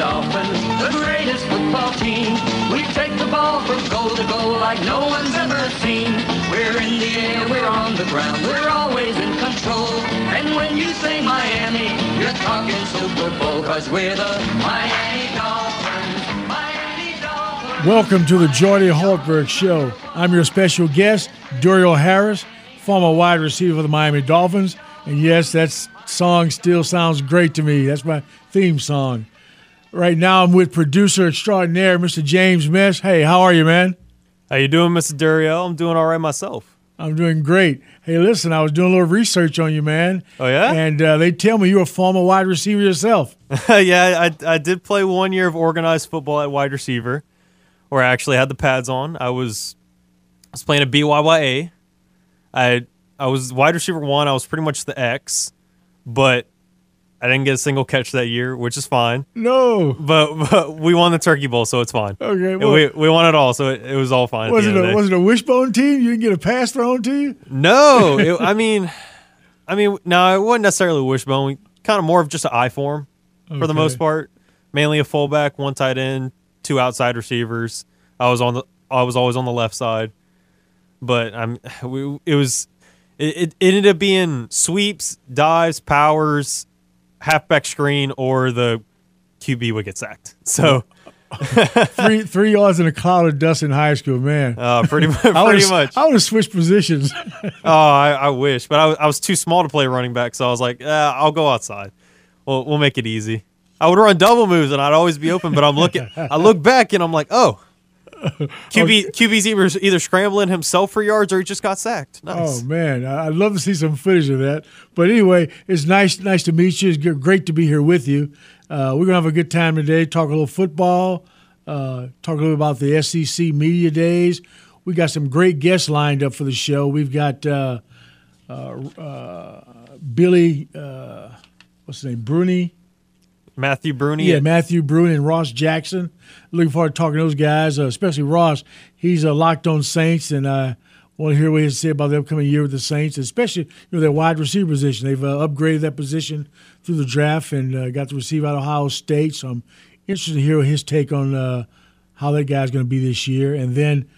Dolphins, the greatest football team. We take the ball from goal to goal like no one's ever seen. We're in the air, we're on the ground, we're always in control. And when you say Miami, you're talking Super Bowl, cause we're the Miami Dolphins. Miami Dolphins. Welcome to the Jordy Holtberg Show. I'm your special guest, Duriel Harris, former wide receiver for the Miami Dolphins. And yes, that song still sounds great to me. That's my theme song. Right now, I'm with producer extraordinaire, Mr. James Mesh. Hey, how are you, man? How you doing, Mr. Duriel? I'm doing all right myself. I'm doing great. Hey, listen, I was doing a little research on you, man. Oh, yeah? And uh, they tell me you're a former wide receiver yourself. yeah, I, I did play one year of organized football at wide receiver, where I actually had the pads on. I was I was playing at BYYA. I I was wide receiver one. I was pretty much the X, but I didn't get a single catch that year, which is fine. No. But, but we won the Turkey Bowl, so it's fine. Okay. Well, we we won it all, so it, it was all fine. was it end of the a was it a wishbone team? You didn't get a pass thrown to you? No, it, I mean, I mean, no, it wasn't necessarily a wishbone. We kind of more of just an I form for the most part. Mainly a fullback, one tight end, two outside receivers. I was on the, I was always on the left side, but I'm, we, it was, it, it ended up being sweeps, dives, powers, halfback screen, or the QB would get sacked. So, three three yards in a cloud of dust in high school, man. uh, pretty, mu- I pretty much. I would have switched positions. Oh, I, I wish, but I, was- I was too small to play running back, so I was like, uh, I'll go outside. We'll, we'll make it easy. I would run double moves and I'd always be open, but I'm looking. I look back and I'm like, oh, QB QB's either either scrambling himself for yards or he just got sacked. Nice. oh man, I'd love to see some footage of that. But anyway, it's nice nice to meet you. It's great to be here with you. Uh, we're gonna have a good time today. Talk a little football. Uh, talk a little about the SEC media days. We got some great guests lined up for the show. We've got uh, uh, uh, Billy, uh, what's his name, Bruni. Matthew Bruni. Yeah, Matthew Bruni and Ross Jackson. Looking forward to talking to those guys, uh, especially Ross. He's uh, locked on Saints, and I want to hear what he has to say about the upcoming year with the Saints, especially you know their wide receiver position. They've uh, upgraded that position through the draft and uh, got to receive out of Ohio State. So I'm interested to hear his take on uh, how that guy's going to be this year. And then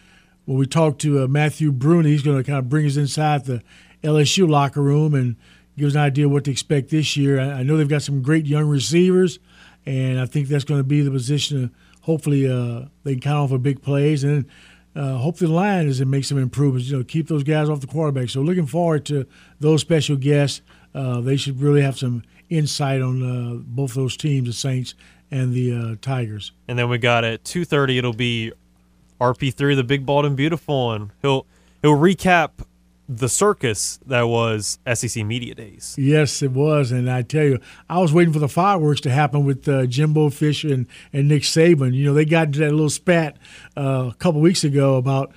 when we talk to uh, Matthew Bruni, he's going to kind of bring us inside the LSU locker room and give us an idea what to expect this year. I, I know they've got some great young receivers, and I think that's going to be the position. To, hopefully, uh, they can count off of big plays, and uh, hopefully the line is to make some improvements. You know, keep those guys off the quarterback. So looking forward to those special guests. Uh, they should really have some insight on uh, both those teams, the Saints and the uh, Tigers. And then we got at two thirty. It'll be RP3, the big, bald, and beautiful, and he'll he'll recap the circus that was SEC Media Days. Yes, it was, and I tell you, I was waiting for the fireworks to happen with uh, Jimbo Fisher and, and Nick Saban. You know, they got into that little spat uh, a couple weeks ago about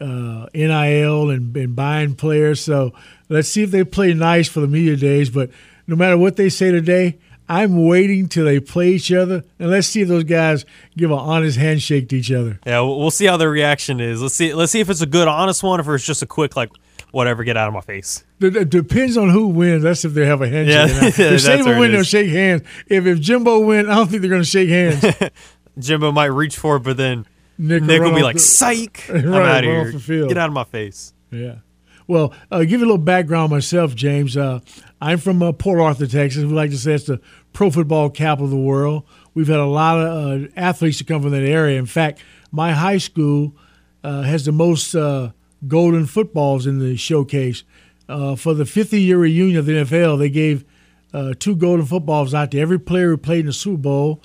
uh, NIL and, and buying players. So let's see if they play nice for the media days. But no matter what they say today, I'm waiting till they play each other, and let's see if those guys give an honest handshake to each other. Yeah, we'll we'll see how their reaction is. Let's see. Let's see if it's a good, honest one, or if it's just a quick, like, whatever, get out of my face. It depends on who wins. That's if they have a handshake. Yeah, yeah, if that's Saban it win, they'll shake hands. If if Jimbo win, I don't think they're going to shake hands. Jimbo might reach for it, but then Nick, Nick will be like, the- "Psych, I'm out of here. Get out of my face." Yeah. Well, uh, give you a little background myself, James. Uh, I'm from uh, Port Arthur, Texas. We like to say it's the pro football capital of the world. We've had a lot of uh, athletes to come from that area. In fact, my high school uh, has the most uh, golden footballs in the showcase. Uh, for the 50 year reunion of the NFL, they gave uh, two golden footballs out to every player who played in the Super Bowl.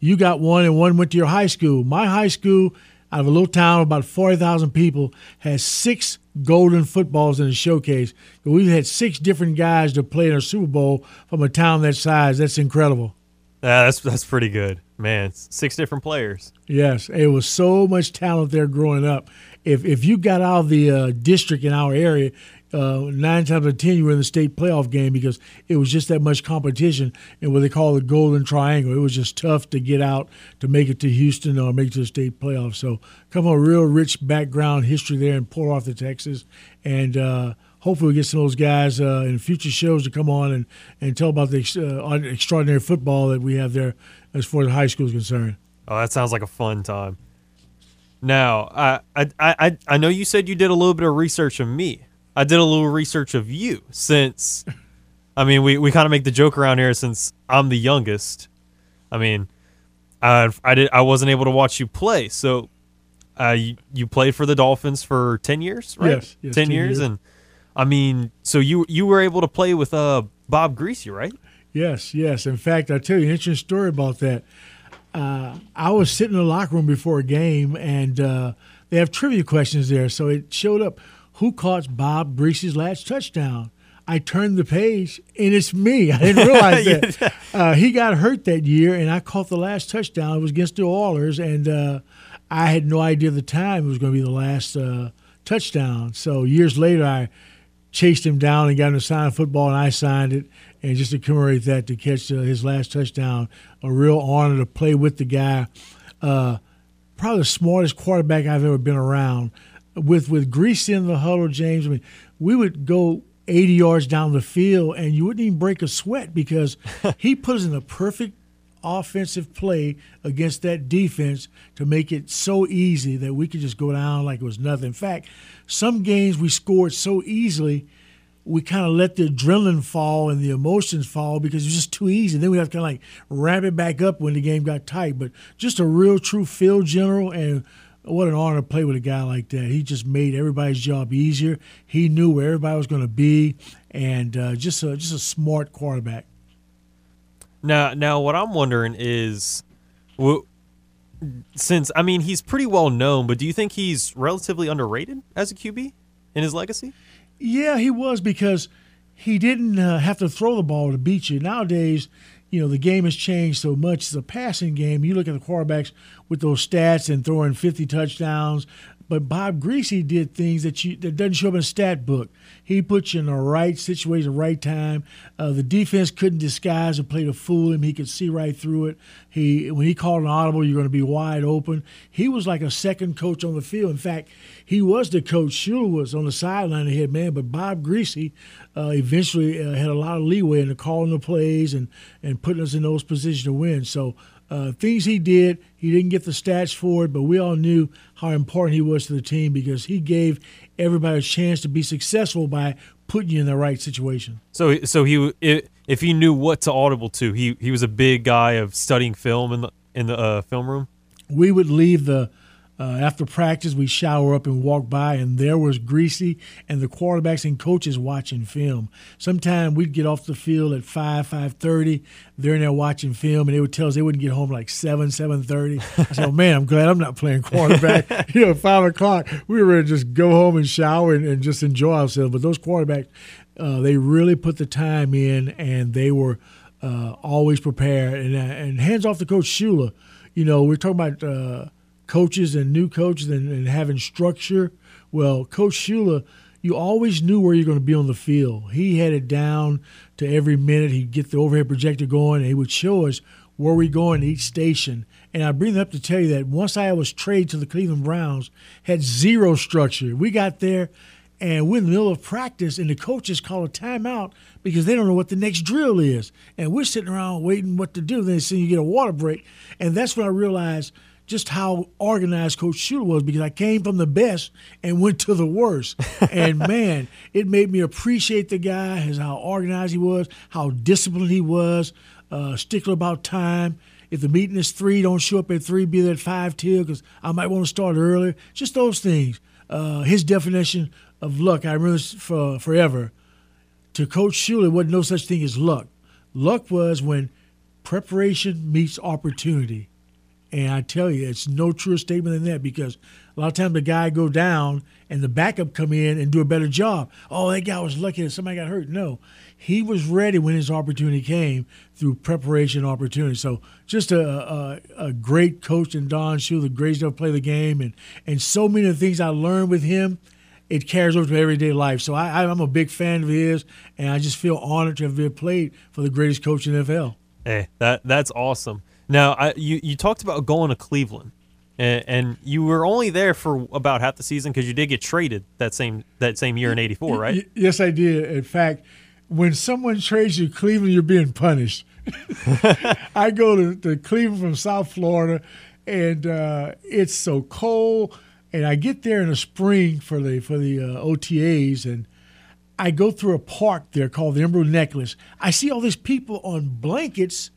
You got one, and one went to your high school. My high school, out of a little town of about 40,000 people, has six golden footballs in the showcase. We've had six different guys to play in a Super Bowl from a town that size. That's incredible. Yeah, that's that's pretty good, man. Six different players. Yes, it was so much talent there growing up. If if you got out of the uh, district in our area, uh, nine times out of ten you were in the state playoff game because it was just that much competition and what they call the golden triangle. It was just tough to get out to make it to Houston or make it to the state playoff. So come on, real rich background history there in Port Arthur, Texas, and. Uh, hopefully we get some of those guys uh, in future shows to come on and, and tell about the uh, extraordinary football that we have there as far as high school is concerned. Oh, that sounds like a fun time. Now, I, I, I, I know you said you did a little bit of research of me. I did a little research of you since, I mean, we, we kind of make the joke around here since I'm the youngest. I mean, I, I, did, I wasn't able to watch you play. So uh, you, you played for the Dolphins for 10 years, right? Yes. yes 10, 10 years. years. And I mean, so you you were able to play with uh, Bob Griese, right? Yes, yes. In fact, I'll tell you an interesting story about that. Uh, I was sitting in the locker room before a game, and uh, they have trivia questions there. So it showed up who caught Bob Griese's last touchdown. I turned the page, and it's me. I didn't realize that. Uh, he got hurt that year, and I caught the last touchdown. It was against the Oilers, and uh, I had no idea the time it was going to be the last uh, touchdown. So years later, I chased him down and got him to sign football, and I signed it. And just to commemorate that, to catch uh, his last touchdown, a real honor to play with the guy. Uh, probably the smartest quarterback I've ever been around. With with Griese in the huddle, James. I mean, we would go 80 yards down the field, and you wouldn't even break a sweat because he put us in a perfect offensive play against that defense to make it so easy that we could just go down like it was nothing. In fact, some games we scored so easily, we kind of let the adrenaline fall and the emotions fall because it was just too easy. Then we have to kind of like ramp it back up when the game got tight. But just a real true field general and what an honor to play with a guy like that. He just made everybody's job easier. He knew where everybody was going to be, and uh, just a just a smart quarterback. Now, now, what I'm wondering is, since I mean he's pretty well known, but do you think he's relatively underrated as a QB in his legacy? Yeah, he was because he didn't uh, have to throw the ball to beat you. Nowadays, you know, the game has changed so much. It's a passing game. You look at the quarterbacks with those stats and throwing 50 touchdowns, but Bob Griese did things that you that doesn't show up in a stat book. He put you in the right situation, the right time. Uh, the defense couldn't disguise or play to fool him. He could see right through it. He when he called an audible, you're going to be wide open. He was like a second coach on the field. In fact, he was the coach. Shula was on the sideline, the head man, but Bob Griese uh, eventually uh, had a lot of leeway in the calling the plays and and putting us in those positions to win. So uh, things he did, he didn't get the stats for it, but we all knew how important he was to the team because he gave everybody a chance to be successful by putting you in the right situation. So, so he if he knew what to audible to, he he was a big guy of studying film in the in the uh, film room. We would leave the uh, after practice, we shower up and walk by, and there was Griese and the quarterbacks and coaches watching film. Sometime we'd get off the field at five, five thirty. They're in there watching film, and they would tell us they wouldn't get home like seven, seven thirty. I said, "Oh man, I'm glad I'm not playing quarterback." you know, five o'clock, we were ready to just go home and shower and, and just enjoy ourselves. But those quarterbacks, uh, they really put the time in, and they were uh, always prepared. And, uh, and hands off to Coach Shula. You know, we're talking about uh, coaches and new coaches and, and having structure. Well, Coach Shula, you always knew where you're going to be on the field. He had it down to every minute. He'd get the overhead projector going, and he would show us where we going each station. And I bring that up to tell you that once I was traded to the Cleveland Browns, had zero structure. We got there, and we're in the middle of practice, and the coaches call a timeout because they don't know what the next drill is. And we're sitting around waiting what to do. Then they say you get a water break. And that's when I realized – just how organized Coach Shula was because I came from the best and went to the worst. and man, it made me appreciate the guy, as how organized he was, how disciplined he was, uh, stickler about time. If the meeting is three, don't show up at three, be there at five till because I might want to start earlier. Just those things. Uh, his definition of luck, I remember for forever. To Coach Shula, wasn't no such thing as luck. Luck was when preparation meets opportunity And I tell you, it's no truer statement than that because a lot of times the guy go down and the backup come in and do a better job. Oh, that guy was lucky that somebody got hurt. No, he was ready when his opportunity came through preparation opportunity. So just a, a, a great coach in Don Shula, the greatest to play the game, and and so many of the things I learned with him. It carries over to everyday life. So I, I'm a big fan of his, and I just feel honored to have been played for the greatest coach in the NFL. Hey, that that's awesome. Now, I, you you talked about going to Cleveland, and, and you were only there for about half the season because you did get traded that same that same year in '84, right? Y- yes, I did. In fact, when someone trades you Cleveland, you're being punished. I go to, to, Cleveland from South Florida, and uh, it's so cold. And I get there in the spring for the for the uh, OTAs, and I go through a park there called the Emerald Necklace. I see all these people on blankets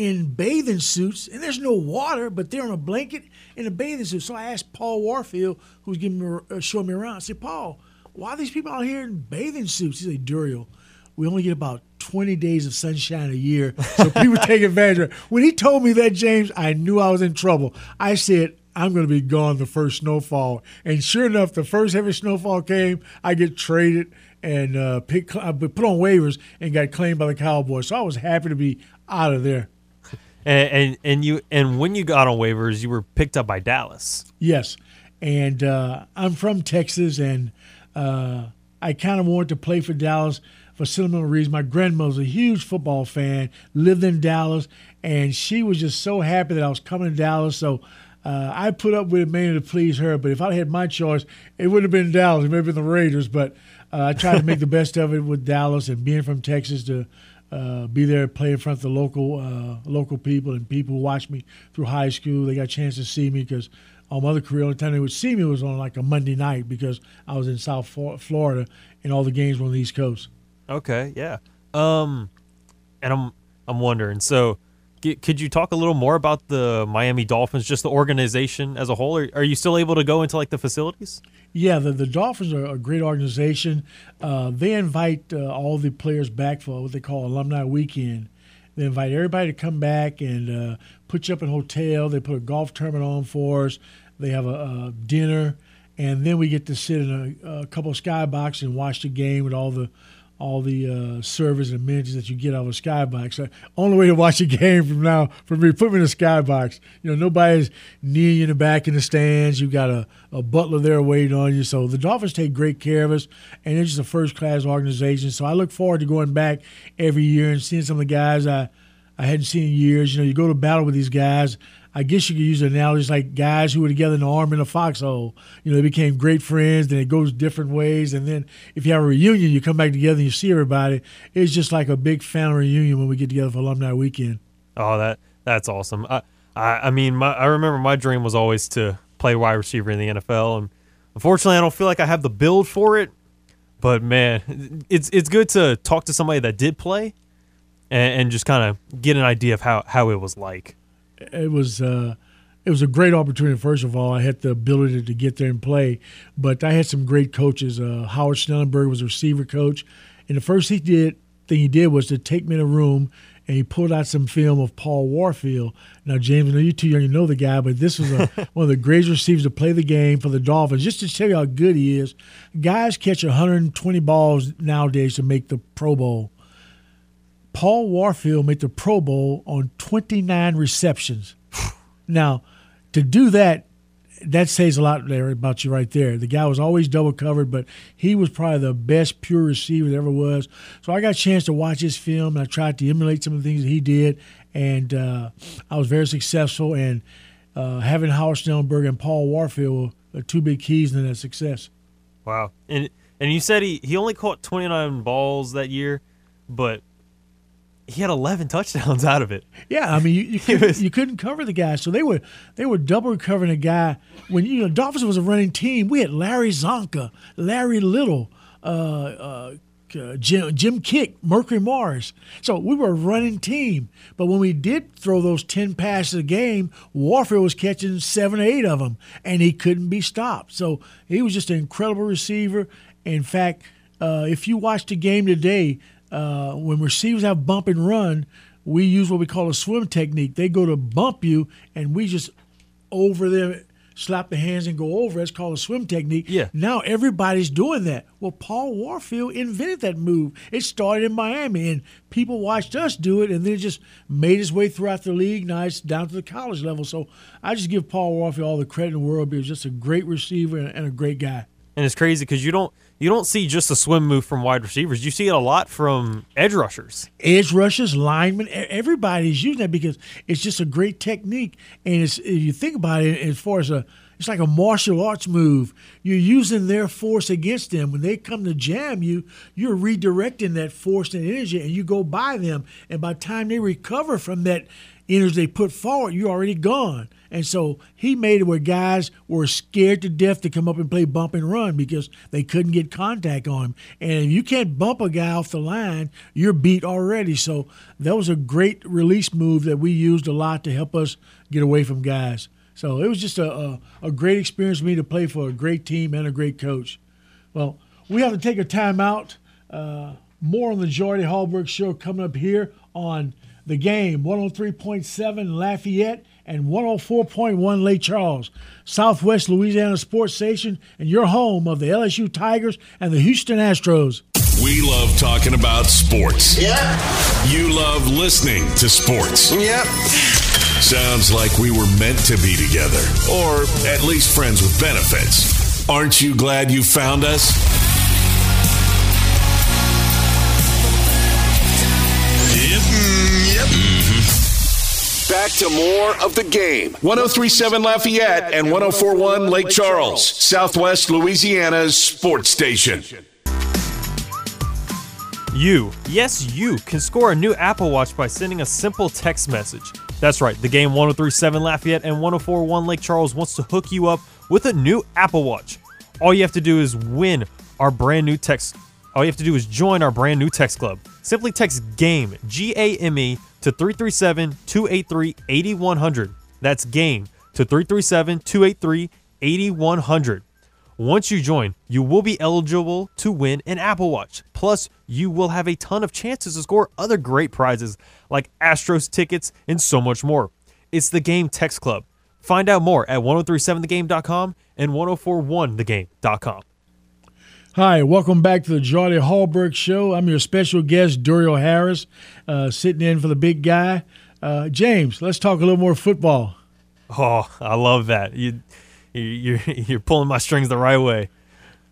in bathing suits, and there's no water, but they're on a blanket in a bathing suit. So I asked Paul Warfield, who's giving me uh, showing me around. I said, Paul, why are these people out here in bathing suits? He said, Duriel, we only get about 20 days of sunshine a year, so people take advantage of it. When he told me that, James, I knew I was in trouble. I said, I'm going to be gone the first snowfall. And sure enough, the first heavy snowfall came, I get traded and uh, pick, put on waivers and got claimed by the Cowboys. So I was happy to be out of there. And, and, and you and when you got on waivers, you were picked up by Dallas. Yes, and uh, I'm from Texas, and uh, I kind of wanted to play for Dallas for sentimental reasons. My grandmother was a huge football fan, lived in Dallas, and she was just so happy that I was coming to Dallas. So uh, I put up with it mainly to please her. But if I had my choice, it would have been Dallas. It may have been the Raiders. But uh, I tried to make the best of it with Dallas and being from Texas to uh, be there, play in front of the local uh, local people and people who watched me through high school. They got a chance to see me because all my other career, only time they would see me was on like a Monday night because I was in South Florida and all the games were on the East Coast. Okay, yeah. Um, and I'm I'm wondering. So, could you talk a little more about the Miami Dolphins, just the organization as a whole? Are, are you still able to go into like the facilities? Yeah, the, the Dolphins are a great organization. Uh, they invite uh, all the players back for what they call alumni weekend. They invite everybody to come back and uh, put you up in a hotel. They put a golf tournament on for us. They have a, a dinner, and then we get to sit in a, a couple of skyboxes and watch the game with all the all the uh, service and amenities that you get out of a skybox. So only way to watch a game from now for me, put me in a skybox. You know, nobody's near you in the back in the stands. You got a, a butler there waiting on you. So the Dolphins take great care of us, and it's just a first class organization. So I look forward to going back every year and seeing some of the guys I I hadn't seen in years. You know, you go to battle with these guys. I guess you could use an analogy like guys who were together in the arm in a foxhole. You know, they became great friends, then it goes different ways. And then if you have a reunion, you come back together and you see everybody. It's just like a big family reunion when we get together for alumni weekend. Oh, that that's awesome. I I, I mean, my, I remember my dream was always to play wide receiver in the NFL, and unfortunately, I don't feel like I have the build for it. But man, it's it's good to talk to somebody that did play, and, and just kind of get an idea of how how it was like it was uh, it was a great opportunity. First of all, I had the ability to get there and play, but I had some great coaches. Uh, Howard Schnellenberger was a receiver coach, and the first he did thing he did was to take me in a room and he pulled out some film of Paul Warfield. Now, James, I know you're too young to know the guy, but this was a, one of the greatest receivers to play the game for the Dolphins. Just to tell you how good he is, guys catch 120 balls nowadays to make the Pro Bowl. Paul Warfield made the Pro Bowl on 29 receptions. now, to do that, that says a lot there about you right there. The guy was always double covered, but he was probably the best pure receiver there ever was. So I got a chance to watch his film, and I tried to emulate some of the things that he did, and uh, I was very successful. And uh, having Howard Schnellenberger and Paul Warfield are two big keys in that success. Wow, and and you said he he only caught 29 balls that year, but he had 11 touchdowns out of it. Yeah, I mean, you, you, couldn't, was, you couldn't cover the guy, so they were they were double covering a guy. When you know Dolphins was a running team, we had Larry Csonka, Larry Little, uh, uh, uh, Jim, Jim Kiick, Mercury Morris. So we were a running team. But when we did throw those 10 passes a game, Warfield was catching seven or eight of them, and he couldn't be stopped. So he was just an incredible receiver. In fact, uh, if you watch the game today, uh, when receivers have bump and run, we use what we call a swim technique. They go to bump you, and we just over them slap the hands and go over. It's called a swim technique. Yeah. Now everybody's doing that. Well, Paul Warfield invented that move. It started in Miami, and people watched us do it, and then it just made its way throughout the league. Now it's down to the college level. So I just give Paul Warfield all the credit in the world He was just a great receiver and, and a great guy. And it's crazy because you don't you don't see just a swim move from wide receivers. You see it a lot from edge rushers. edge rushers, linemen, everybody's using that because it's just a great technique. And it's, if you think about it, as far as a, it's like a martial arts move. You're using their force against them. When they come to jam you, you're redirecting that force and energy, and you go by them. And by the time they recover from that energy they put forward, you're already gone. And so he made it where guys were scared to death to come up and play bump and run because they couldn't get contact on him. And if you can't bump a guy off the line, you're beat already. So that was a great release move that we used a lot to help us get away from guys. So it was just a, a, a great experience for me to play for a great team and a great coach. Well, we have to take a timeout. Uh, more on the Jordy Hallberg show coming up here on the game 103.7 Lafayette and 104.1 Lake Charles, Southwest Louisiana Sports Station, and your home of the LSU Tigers and the Houston Astros. We love talking about sports. Yep. You love listening to sports. Yep. Sounds like we were meant to be together, or at least friends with benefits. Aren't you glad you found us? Back to more of the game. 1037 Lafayette and 1041 Lake Charles, Southwest Louisiana's sports station. You, yes, you can score a new Apple Watch by sending a simple text message. That's right, the game 1037 Lafayette and 1041 Lake Charles wants to hook you up with a new Apple Watch. All you have to do is win our brand new text. All you have to do is join our brand new text club. Simply text GAME, G A M E, to 337 283 8100. That's GAME to 337 283 8100. Once you join, you will be eligible to win an Apple Watch. Plus, you will have a ton of chances to score other great prizes like Astros tickets and so much more. It's the Game Text Club. Find out more at 1037thegame.com and 1041thegame.com. Hi, welcome back to the Jordy Hallberg Show. I'm your special guest, Duriel Harris, uh, sitting in for the big guy. Uh, James, let's talk a little more football. Oh, I love that. You, you you're you're pulling my strings the right way.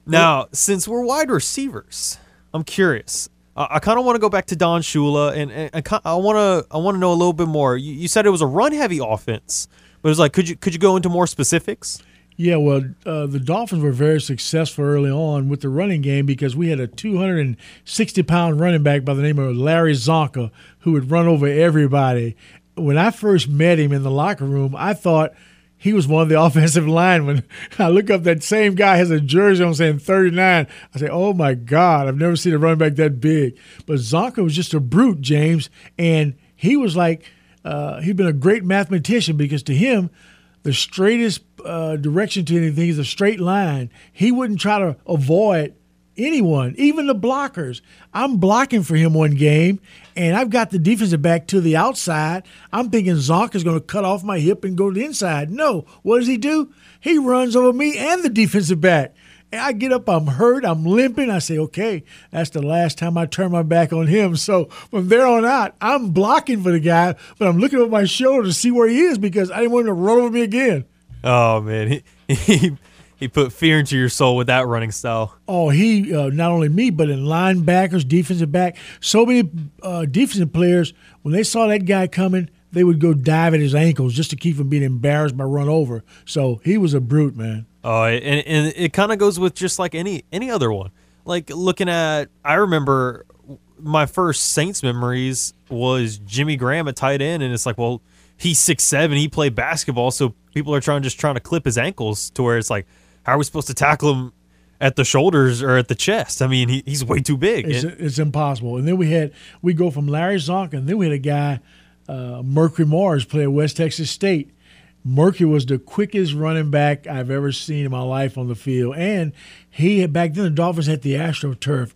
Now, since we're wide receivers, I'm curious. I, I kind of want to go back to Don Shula, and, and, and I want to I want to know a little bit more. You, you said it was a run heavy offense, but it was like, could you could you go into more specifics? Yeah, well, uh, the Dolphins were very successful early on with the running game because we had a 260 pound running back by the name of Larry Csonka who would run over everybody. When I first met him in the locker room, I thought he was one of the offensive linemen. I look up that same guy has a jersey on saying 39. I say, oh my God, I've never seen a running back that big. But Csonka was just a brute, James, and he was like, uh, he'd been a great mathematician because to him, the straightest uh, direction to anything is a straight line. He wouldn't try to avoid anyone, even the blockers. I'm blocking for him one game, and I've got the defensive back to the outside. I'm thinking Zonk is going to cut off my hip and go to the inside. No, what does he do? He runs over me and the defensive back. And I get up, I'm hurt, I'm limping. I say, okay, that's the last time I turn my back on him. So from there on out, I'm blocking for the guy, but I'm looking over my shoulder to see where he is because I didn't want him to run over me again. Oh man, he he, he put fear into your soul with that running style. Oh, he uh, not only me, but in linebackers, defensive back, so many uh, defensive players when they saw that guy coming, they would go dive at his ankles just to keep from being embarrassed by run over. So he was a brute, man. Oh, and, and it kind of goes with just like any any other one. Like looking at, I remember my first Saints memories was Jimmy Graham at tight end, and it's like, well, he's six seven, he played basketball, so people are trying just trying to clip his ankles to where it's like, how are we supposed to tackle him at the shoulders or at the chest? I mean, he, he's way too big. It's, it's impossible. And then we had we go from Larry Zonk, and then we had a guy, uh, Mercury Morris, play at West Texas State. Mercury was the quickest running back I've ever seen in my life on the field, and he had, back then the Dolphins had the AstroTurf,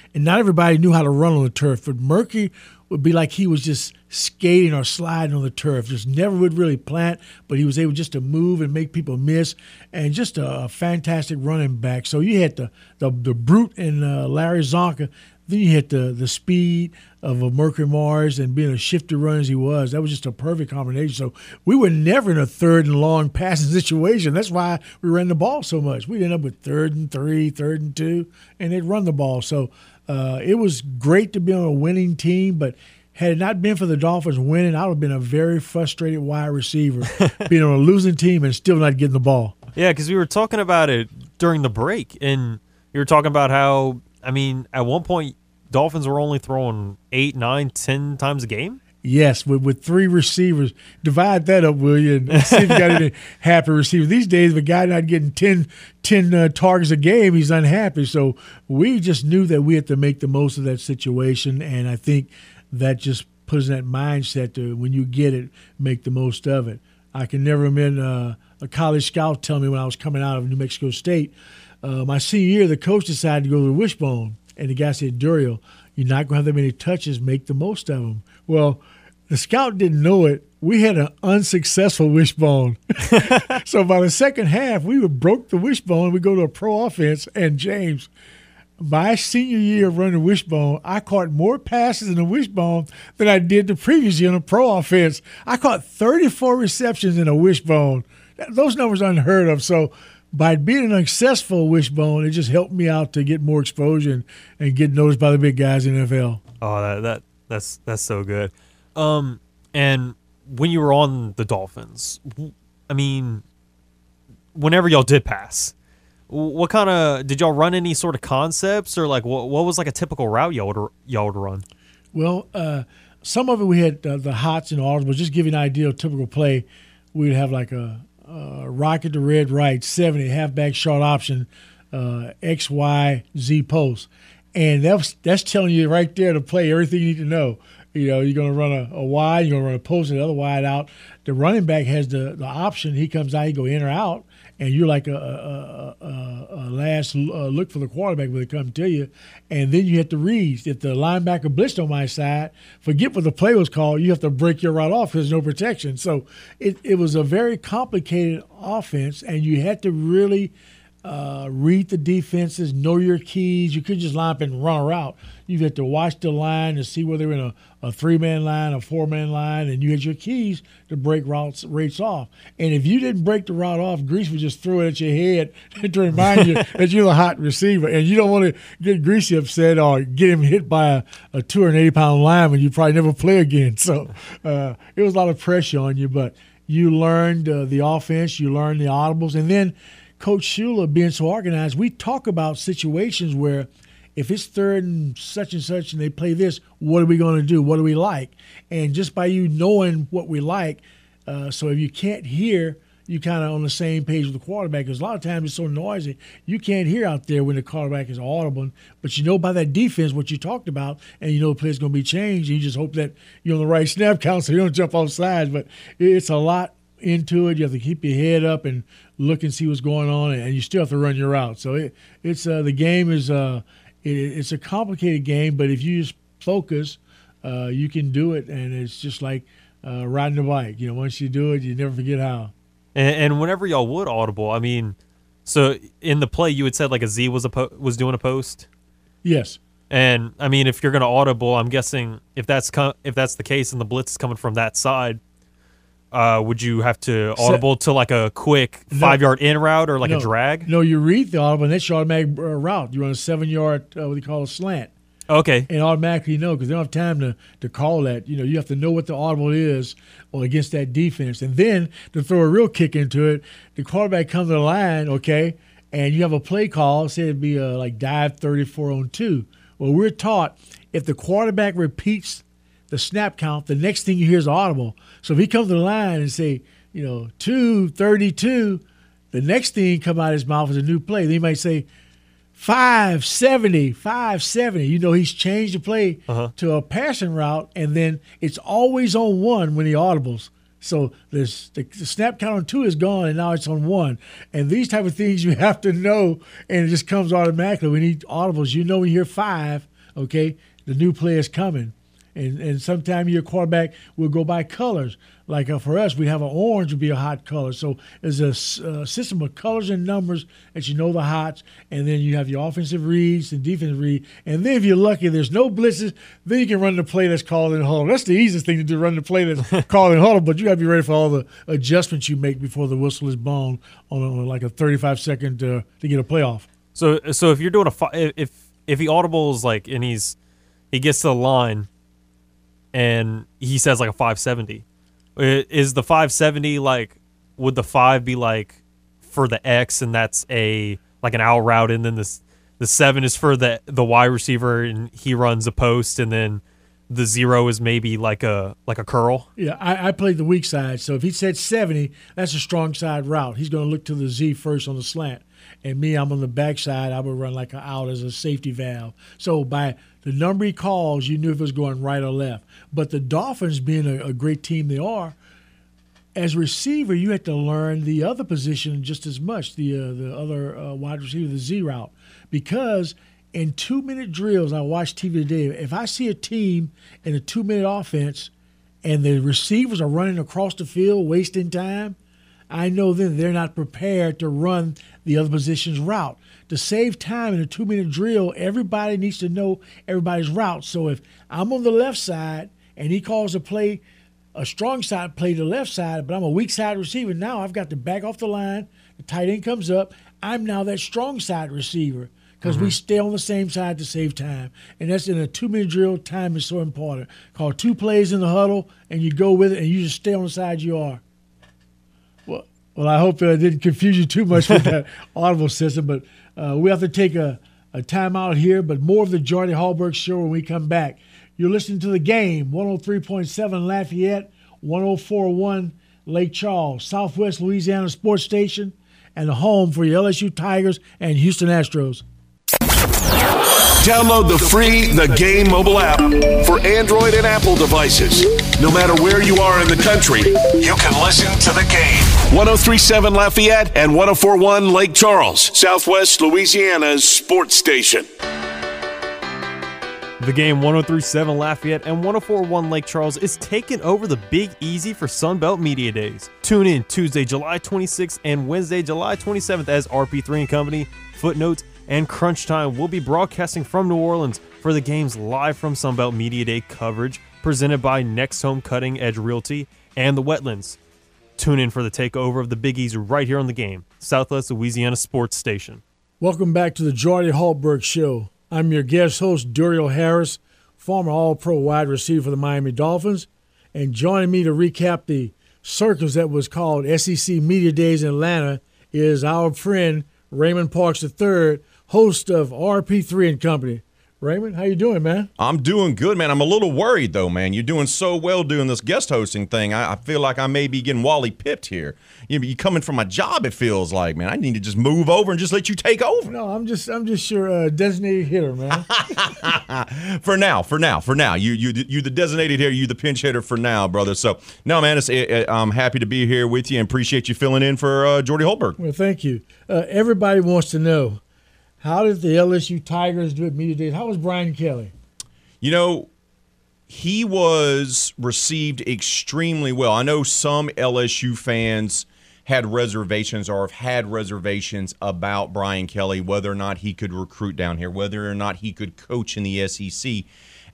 and not everybody knew how to run on the turf. But Mercury would be like he was just skating or sliding on the turf. Just never would really plant, but he was able just to move and make people miss, and just a, a fantastic running back. So you had the the, the brute in uh, Larry Csonka. Then you had the the speed of a Mercury Morris and being a shifter runner as he was. That was just a perfect combination. So we were never in a third and long passing situation. That's why we ran the ball so much. We'd end up with third and three, third and two, and they'd run the ball. So uh, it was great to be on a winning team, but had it not been for the Dolphins winning, I would have been a very frustrated wide receiver, being on a losing team and still not getting the ball. Yeah, because we were talking about it during the break, and you were talking about how I mean, at one point, Dolphins were only throwing eight, nine, ten times a game. Yes, with, with three receivers. Divide that up, will you? And see if you got any happy receiver. These days, if a guy not getting 10, 10 uh, targets a game, he's unhappy. So we just knew that we had to make the most of that situation. And I think that just puts in that mindset to when you get it, make the most of it. I can never remember uh, a college scout telling me when I was coming out of New Mexico State, uh, my senior year, the coach decided to go to the wishbone. And the guy said, Duriel, you're not going to have that many touches. Make the most of them. Well, the scout didn't know it. We had an unsuccessful wishbone. so by the second half, we broke the wishbone. We go to a pro offense, and James, my senior year of running wishbone, I caught more passes in the wishbone than I did the previous year in a pro offense. I caught 34 receptions in a wishbone. Those numbers are unheard of. So by being an successful wishbone, it just helped me out to get more exposure and, and get noticed by the big guys in NFL. Oh, that, that that's that's so good. Um, and when you were on the Dolphins, I mean, whenever y'all did pass, what kind of did y'all run any sort of concepts or like what what was like a typical route y'all would y'all would run? Well, uh, some of it we had uh, the hots and autos, but just give you an idea of typical play, we'd have like a, a rocket to red right, 70, halfback short option, uh, X, Y, Z post. And that's, that's telling you right there to play everything you need to know. You know, you're going to run a, a wide, you're going to run a post, and the other wide out. The running back has the, the option. He comes out, he go in or out, and you're like a, a, a, a last uh, look for the quarterback when they come to you. And then you have to read. If the linebacker blitzed on my side, forget what the play was called. You have to break your route off because there's no protection. So it, it was a very complicated offense, and you had to really – uh, read the defenses, know your keys. You could just line up and run a route. You had to watch the line to see whether they're in a, a three man line, a four man line, and you had your keys to break routes rates off. And if you didn't break the route off, Griese would just throw it at your head to remind you that you're the hot receiver. And you don't want to get Griese upset or get him hit by a, a 280 pound lineman. You probably never play again. So uh, it was a lot of pressure on you, but you learned uh, the offense, you learned the audibles, and then Coach Shula being so organized, we talk about situations where if it's third and such and such and they play this, what are we going to do? What do we like? And just by you knowing what we like, uh, so if you can't hear, you kind of on the same page with the quarterback. Because a lot of times it's so noisy, you can't hear out there when the quarterback is audible. But you know by that defense what you talked about, and you know the play's going to be changed. And you just hope that you're on the right snap count so you don't jump off sides. But it's a lot into it. You have to keep your head up and look and see what's going on, and you still have to run your route. So it, it's uh, the game is uh, it, it's a complicated game, but if you just focus, uh, you can do it, and it's just like uh, riding a bike. You know, once you do it, you never forget how. And, and whenever y'all would audible, I mean, so in the play you had said like a Z was a po- was doing a post. Yes. And I mean, if you're going to audible, I'm guessing if that's co- if that's the case and the blitz is coming from that side, uh, would you have to audible to like a quick five yard in route or like no, a drag? No, you read the audible, and that's your automatic uh, route. You run a seven yard, uh, what do you call a slant. Okay. And automatically you know because they don't have time to, to call that. You know, you have to know what the audible is or against that defense. And then to throw a real kick into it, the quarterback comes to the line, okay, and you have a play call, say it'd be a, like dive 34 on two. Well, we're taught if the quarterback repeats the snap count, the next thing you hear is audible. So if he comes to the line and say, you know, 232, the next thing come out of his mouth is a new play. Then he might say 570, 570. You know, he's changed the play Uh-huh. to a passing route, and then it's always on one when he audibles. So this the, the snap count on two is gone, and now it's on one. And these type of things you have to know, and it just comes automatically. When he audibles, you know when you hear five, okay, the new play is coming. And and sometimes your quarterback will go by colors. Like uh, for us, we have an orange would be a hot color. So there's a uh, system of colors and numbers that you know the hots, and then you have your offensive reads and defensive read. And then if you're lucky, there's no blitzes. Then you can run the play that's called in the huddle. That's the easiest thing to do, run the play that's called in huddle. But you got to be ready for all the adjustments you make before the whistle is blown on, a, on like a 35 second uh, to get a playoff. So so if you're doing a if if he audibles like and he's he gets to the line and he says like a 570 is the 570 like would the 5 be like for the X and that's a like an out route and then this the 7 is for the the wide receiver and he runs a post and then the 0 is maybe like a like a curl Yeah, I, I played the weak side. So if he said 70, that's a strong side route. He's going to look to the Z first on the slant. And me, I'm on the backside. I would run like an out as a safety valve. So by the number he calls, you knew if it was going right or left. But the Dolphins, being a, a great team they are, as receiver, you had to learn the other position just as much, the uh, the other uh, wide receiver, the Z route, because in two minute drills, I watch TV today. If I see a team in a two minute offense and the receivers are running across the field, wasting time, I know then they're not prepared to run the other position's route. To save time in a two minute drill, everybody needs to know everybody's route. So if I'm on the left side and he calls a play, a strong side play to the left side, but I'm a weak side receiver, now I've got to back off the line. The tight end comes up. I'm now that strong side receiver because we mm-hmm. stay on the same side to save time. And that's in a two minute drill. Time is so important. Call two plays in the huddle, and you go with it, and you just stay on the side you are. Well, well, I hope that I didn't confuse you too much with that audible system, but uh, we have to take a, a time out here. But more of the Jordy Hallberg show when we come back. You're listening to the game 103.7 Lafayette, 1041 Lake Charles, Southwest Louisiana Sports Station, and home for your LSU Tigers and Houston Astros. Download the free The Game mobile app for Android and Apple devices. No matter where you are in the country, you can listen to the game. 1037 Lafayette and 1041 Lake Charles, Southwest Louisiana's sports station. The game 1037 Lafayette and 1041 Lake Charles is taking over the Big Easy for Sunbelt Media Days. Tune in Tuesday, July 26th and Wednesday, July 27th as RP3 and Company, Footnotes, and Crunch Time will be broadcasting from New Orleans for the game's live from Sunbelt Media Day coverage presented by Next Home Cutting Edge Realty and the Wetlands. Tune in for the takeover of the Big Easy right here on the game, Southwest Louisiana Sports Station. Welcome back to the Jordy Hallberg Show. I'm your guest host, Duriel Harris, former All Pro wide receiver for the Miami Dolphins. And joining me to recap the circus that was called SEC Media Days in Atlanta is our friend Raymond Parks III, host of RP3 and Company. Raymond, how you doing, man? I'm doing good, man. I'm a little worried though, man. You're doing so well doing this guest hosting thing. I, I feel like I may be getting Wally pipped here. You you coming from my job. It feels like, man. I need to just move over and just let you take over No, I'm just I'm just your uh, designated hitter, man. for now. For now. For now. You you you the designated hitter. You the pinch hitter for now, brother. So no, man. It's, it, I'm happy to be here with you and appreciate you filling in for uh, Jordy Holberg. well, thank you. Uh, everybody wants to know how did the LSU Tigers do at Media Days? How was Brian Kelly? You know, he was received extremely well. I know some LSU fans had reservations or have had reservations about Brian Kelly, whether or not he could recruit down here, whether or not he could coach in the SEC.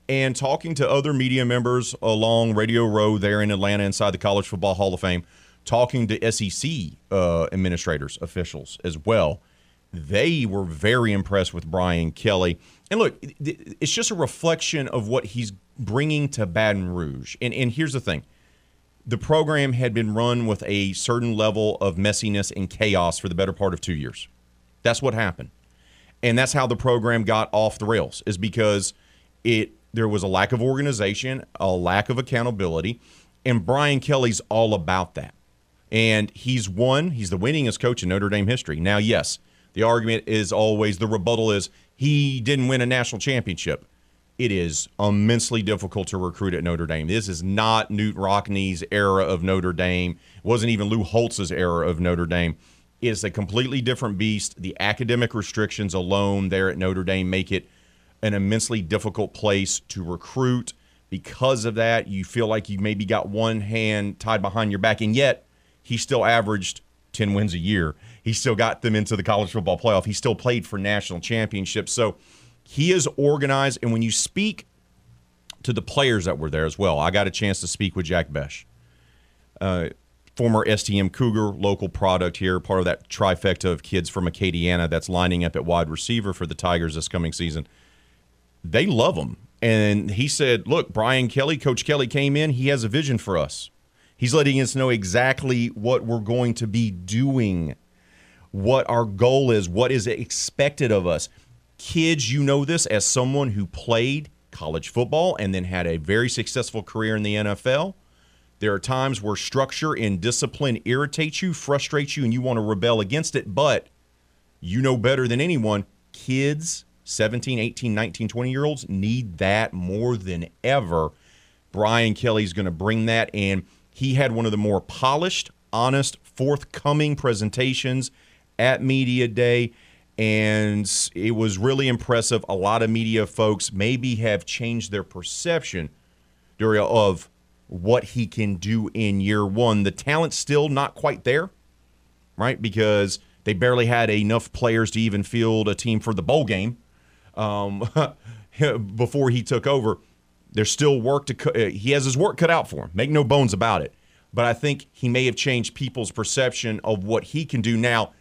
And talking to other media members along Radio Row there in Atlanta inside the College Football Hall of Fame, talking to SEC uh, administrators, officials as well, they were very impressed with Brian Kelly. And look, it's just a reflection of what he's bringing to Baton Rouge. And, and here's the thing the program had been run with a certain level of messiness and chaos for the better part of two years. That's what happened. And that's how the program got off the rails, is because it there was a lack of organization, a lack of accountability, and Brian Kelly's all about that. And he's won, he's the winningest coach in Notre Dame history. Now, yes, the argument is always the rebuttal is he didn't win a national championship. It is immensely difficult to recruit at Notre Dame. This is not Knute Rockne's era of Notre Dame. It wasn't even Lou Holtz's era of Notre Dame. It's a completely different beast. The academic restrictions alone there at Notre Dame make it an immensely difficult place to recruit. Because of that, you feel like you maybe got one hand tied behind your back, and yet he still averaged 10 wins a year. He still got them into the college football playoff. He still played for national championships. So he is organized. And when you speak to the players that were there as well, I got a chance to speak with Jack Bech, uh, former STM Cougar, local product here, part of that trifecta of kids from Acadiana that's lining up at wide receiver for the Tigers this coming season. They love him. And he said, Look, Brian Kelly, Coach Kelly came in. He has a vision for us. He's letting us know exactly what we're going to be doing, what our goal is, what is expected of us. Kids, you know this as someone who played college football and then had a very successful career in the NFL. There are times where structure and discipline irritates you, frustrates you, and you want to rebel against it. But you know better than anyone, kids, 17, 18, 19, 20 year olds need that more than ever. Brian Kelly's going to bring that in. He had one of the more polished, honest, forthcoming presentations at Media Day, and it was really impressive. A lot of media folks maybe have changed their perception, Daria, of what he can do in year one. The talent's still not quite there, right? Because they barely had enough players to even field a team for the bowl game um, before he took over. There's still work to. cu- uh, He has his work cut out for him. Make no bones about it. But I think he may have changed people's perception of what he can do now.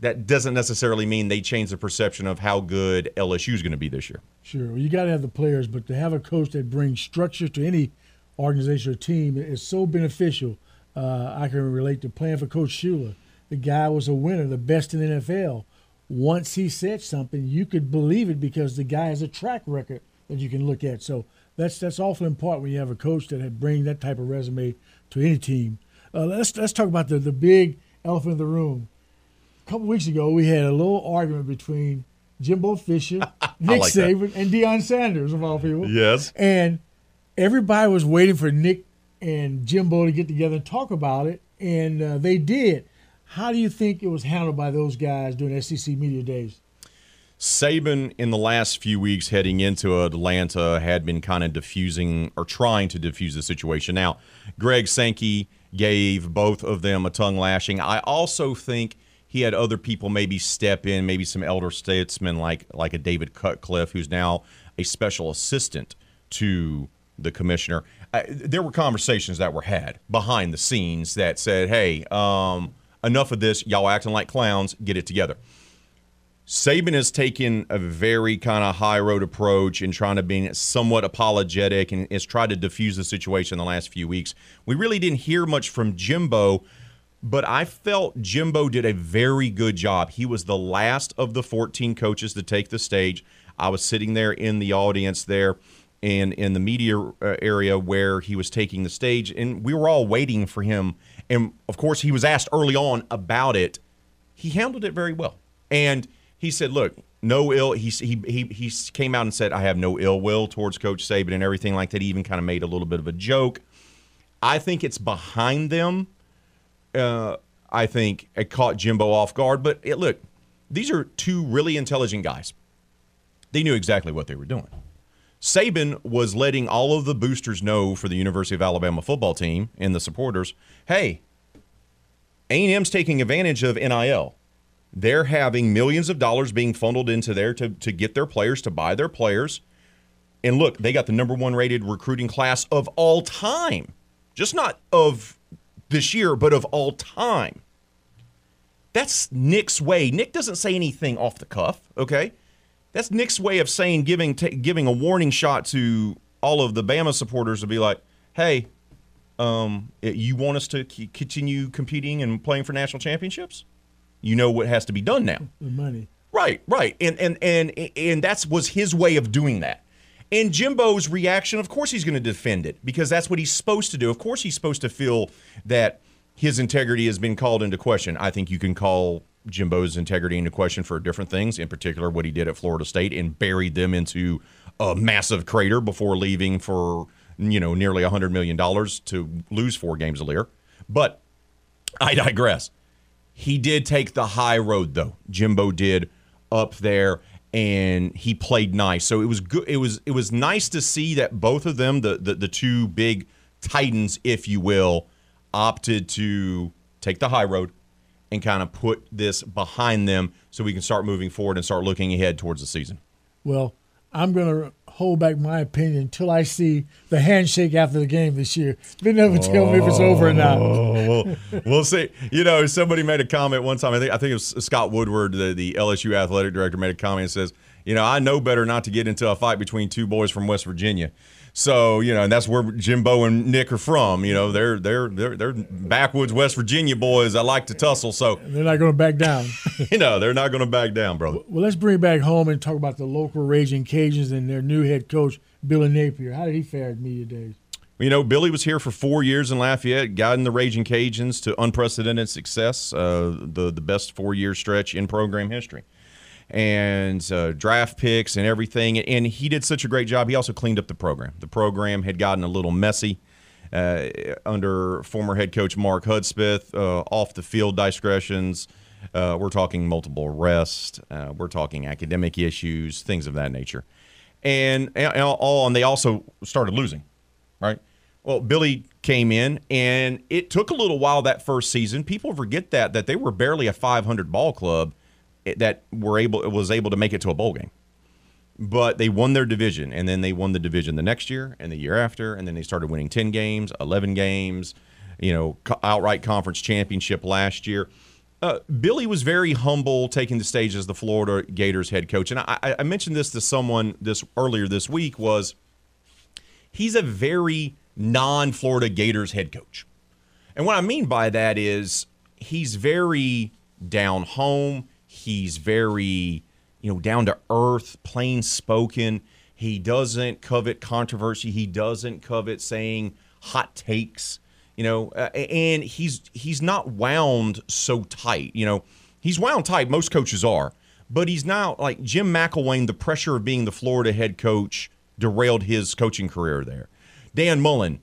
That doesn't necessarily mean they change the perception of how good LSU is going to be this year. Sure. Well, you got to have the players, but to have a coach that brings structure to any organization or team is so beneficial. Uh, I can relate to playing for Coach Shula. The guy was a winner, the best in the NFL. Once he said something, you could believe it because the guy has a track record that you can look at. So that's that's awfully important when you have a coach that had bring that type of resume to any team. Uh, let's let's talk about the the big elephant in the room. A couple weeks ago, we had a little argument between Jimbo Fisher, Nick like that. Saban, and Deion Sanders of all people. Yes. And everybody was waiting for Nick and Jimbo to get together and talk about it, and uh, they did. How do you think it was handled by those guys during SEC media days? Saban in the last few weeks heading into Atlanta had been kind of diffusing or trying to diffuse the situation. Now, Greg Sankey gave both of them a tongue lashing. I also think he had other people maybe step in, maybe some elder statesmen like like a David Cutcliffe, who's now a special assistant to the commissioner. Uh, there were conversations that were had behind the scenes that said, "Hey, um, enough of this. Y'all acting like clowns. Get it together." Saban has taken a very kind of high road approach in trying to be somewhat apologetic and has tried to diffuse the situation in the last few weeks. We really didn't hear much from Jimbo, but I felt Jimbo did a very good job. He was the last of the 14 coaches to take the stage. I was sitting there in the audience there and in the media uh, area where he was taking the stage, and we were all waiting for him. And of course, he was asked early on about it. He handled it very well. And he said, "Look, no ill." He he he he came out and said, "I have no ill will towards Coach Saban and everything like that." He even kind of made a little bit of a joke. I think it's behind them. Uh, I think it caught Jimbo off guard, but it, look, these are two really intelligent guys. They knew exactly what they were doing. Saban was letting all of the boosters know for the University of Alabama football team and the supporters, "Hey, A&M's taking advantage of NIL. They're having millions of dollars being funneled into there to, to get their players, to buy their players. And look, they got the number one rated recruiting class of all time. Just not of this year, but of all time. That's Nick's way. Nick doesn't say anything off the cuff, okay? That's Nick's way of saying giving t- giving a warning shot to all of the Bama supporters to be like, "Hey, um, you want us to c- continue competing and playing for national championships? You know what has to be done now." The money. Right, right, and and and and that's was his way of doing that. And Jimbo's reaction, of course, he's going to defend it because that's what he's supposed to do. Of course, he's supposed to feel that his integrity has been called into question. I think you can call Jimbo's integrity into question for different things, in particular what he did at Florida State and buried them into a massive crater before leaving for you know nearly a hundred million dollars to lose four games a year. But I digress. He did take the high road, though. Jimbo did up there. And he played nice. So it was good. It was it was nice to see that both of them, the the, the two big titans, if you will, opted to take the high road and kind of put this behind them so we can start moving forward and start looking ahead towards the season. Well, I'm going to hold back my opinion until I see the handshake after the game this year. They never tell me if it's over or not. Oh, we'll, see. You know, somebody made a comment one time. I think I think it was Scott Woodward, the, the LSU athletic director, made a comment and says, "You know, I know better not to get into a fight between two boys from West Virginia." So you know, and that's where Jimbo and Nick are from. You know, they're they're they're they're backwoods West Virginia boys. I like to tussle, so They're not going to back down. you know they're not going to back down, brother. well, let's bring it back home and talk about the local Raging Cajuns and their new head coach, Billy Napier. How did he fare at media days? You know, Billy was here for four years in Lafayette, guiding the Raging Cajuns to unprecedented success, uh, the the best four year stretch in program history, and uh, draft picks and everything. And he did such a great job. He also cleaned up the program. The program had gotten a little messy uh, under former head coach Mark Hudspeth, uh, off the field digressions. Uh, we're talking multiple arrests. Uh, we're talking academic issues, things of that nature, and, and all. And they also started losing, right? Well, Billy came in, and it took a little while that first season. People forget that that they were barely a 500 ball club that were able was able to make it to a bowl game. But they won their division, and then they won the division the next year, and the year after, and then they started winning 10 games, 11 games, you know, outright conference championship last year. Uh, Billy was very humble taking the stage as the Florida Gators head coach, and I, I mentioned this to someone this earlier this week was he's a very non-Florida Gators head coach. And what I mean by that is he's very down home, he's very, you know, down to earth, plain spoken. He doesn't covet controversy, he doesn't covet saying hot takes, you know, uh, and he's he's not wound so tight, you know. He's wound tight, most coaches are, but he's not like Jim McElwain, the pressure of being the Florida head coach derailed his coaching career there. Dan Mullen,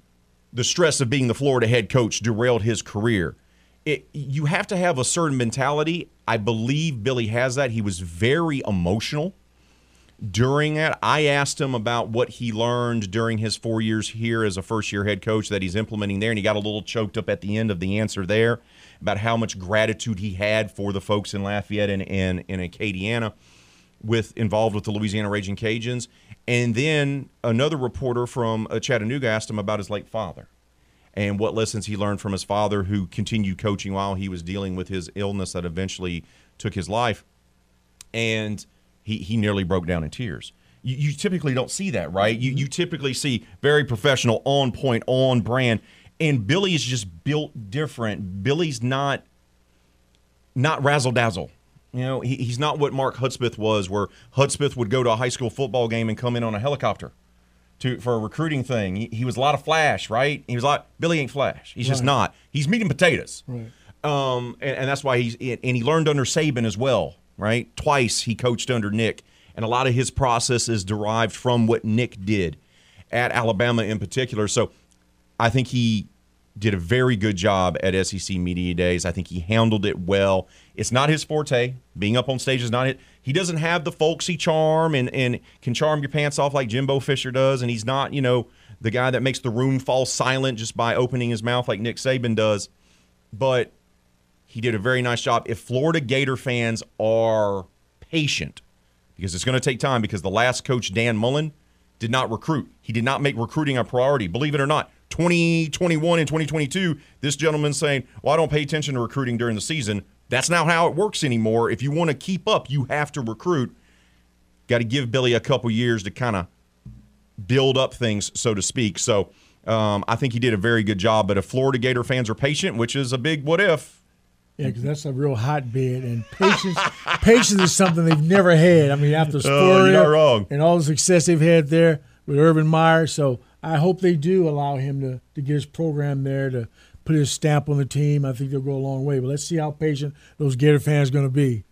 the stress of being the Florida head coach derailed his career. It, you have to have a certain mentality. I believe Billy has that. He was very emotional during it. I asked him about what he learned during his four years here as a first year head coach that he's implementing there, and he got a little choked up at the end of the answer there about how much gratitude he had for the folks in Lafayette and, and, and Acadiana with involved with the Louisiana Raging Cajuns. And then another reporter from uh, Chattanooga asked him about his late father and what lessons he learned from his father, who continued coaching while he was dealing with his illness that eventually took his life. And he, he nearly broke down in tears. You, you typically don't see that, right? You, mm-hmm. you typically see very professional, on point, on brand. And Billy is just built different. Billy's not not razzle dazzle. You know, he, he's not what Mark Hudspeth was, where Hudspeth would go to a high school football game and come in on a helicopter to for a recruiting thing. He, he was a lot of flash, right? He was like Billy ain't flash. He's just not. He's meat and potatoes. Right. Um, and, and that's why he's and he learned under Saban as well, right? Twice he coached under Nick, and a lot of his process is derived from what Nick did at Alabama in particular. So I think he did a very good job at SEC Media Days. I think he handled it well. It's not his forte. Being up on stage is not it. He doesn't have the folksy charm and, and can charm your pants off like Jimbo Fisher does. And he's not, you know, the guy that makes the room fall silent just by opening his mouth like Nick Saban does. But he did a very nice job. If Florida Gator fans are patient, because it's going to take time, because the last coach, Dan Mullen, did not recruit. He did not make recruiting a priority. Believe it or not, 2021 and 2022, this gentleman's saying, Well, I don't pay attention to recruiting during the season. That's not how it works anymore. If you want to keep up, you have to recruit. Got to give Billy a couple years to kind of build up things, so to speak. So um, I think he did a very good job. But if Florida Gator fans are patient, which is a big what if, Yeah, because that's a real hotbed, and patience patience is something they've never had. I mean, after Oh, not and all the success they've had there with Urban Meyer, so I hope they do allow him to, to get his program there to put his stamp on the team. I think they'll go a long way. But let's see how patient those Gator fans are going to be.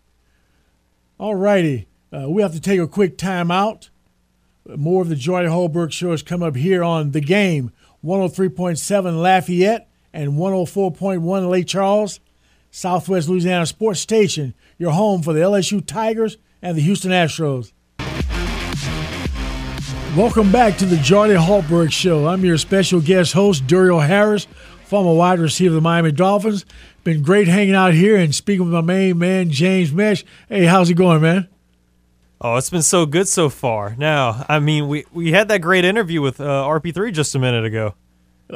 All righty, uh, we have to take a quick time out. More of the Joy Holbrook show is coming up here on The Game, 103.7 Lafayette and 104.1 Lake Charles. Southwest Louisiana Sports Station, your home for the LSU Tigers and the Houston Astros. Welcome back to the Jordy Hultberg Show. I'm your special guest host, Duriel Harris, former wide receiver of the Miami Dolphins. Been great hanging out here and speaking with my main man, James Mesh. Hey, how's it going, man? Oh, it's been so good so far. Now, I mean, we, we had that great interview with uh, RP3 just a minute ago.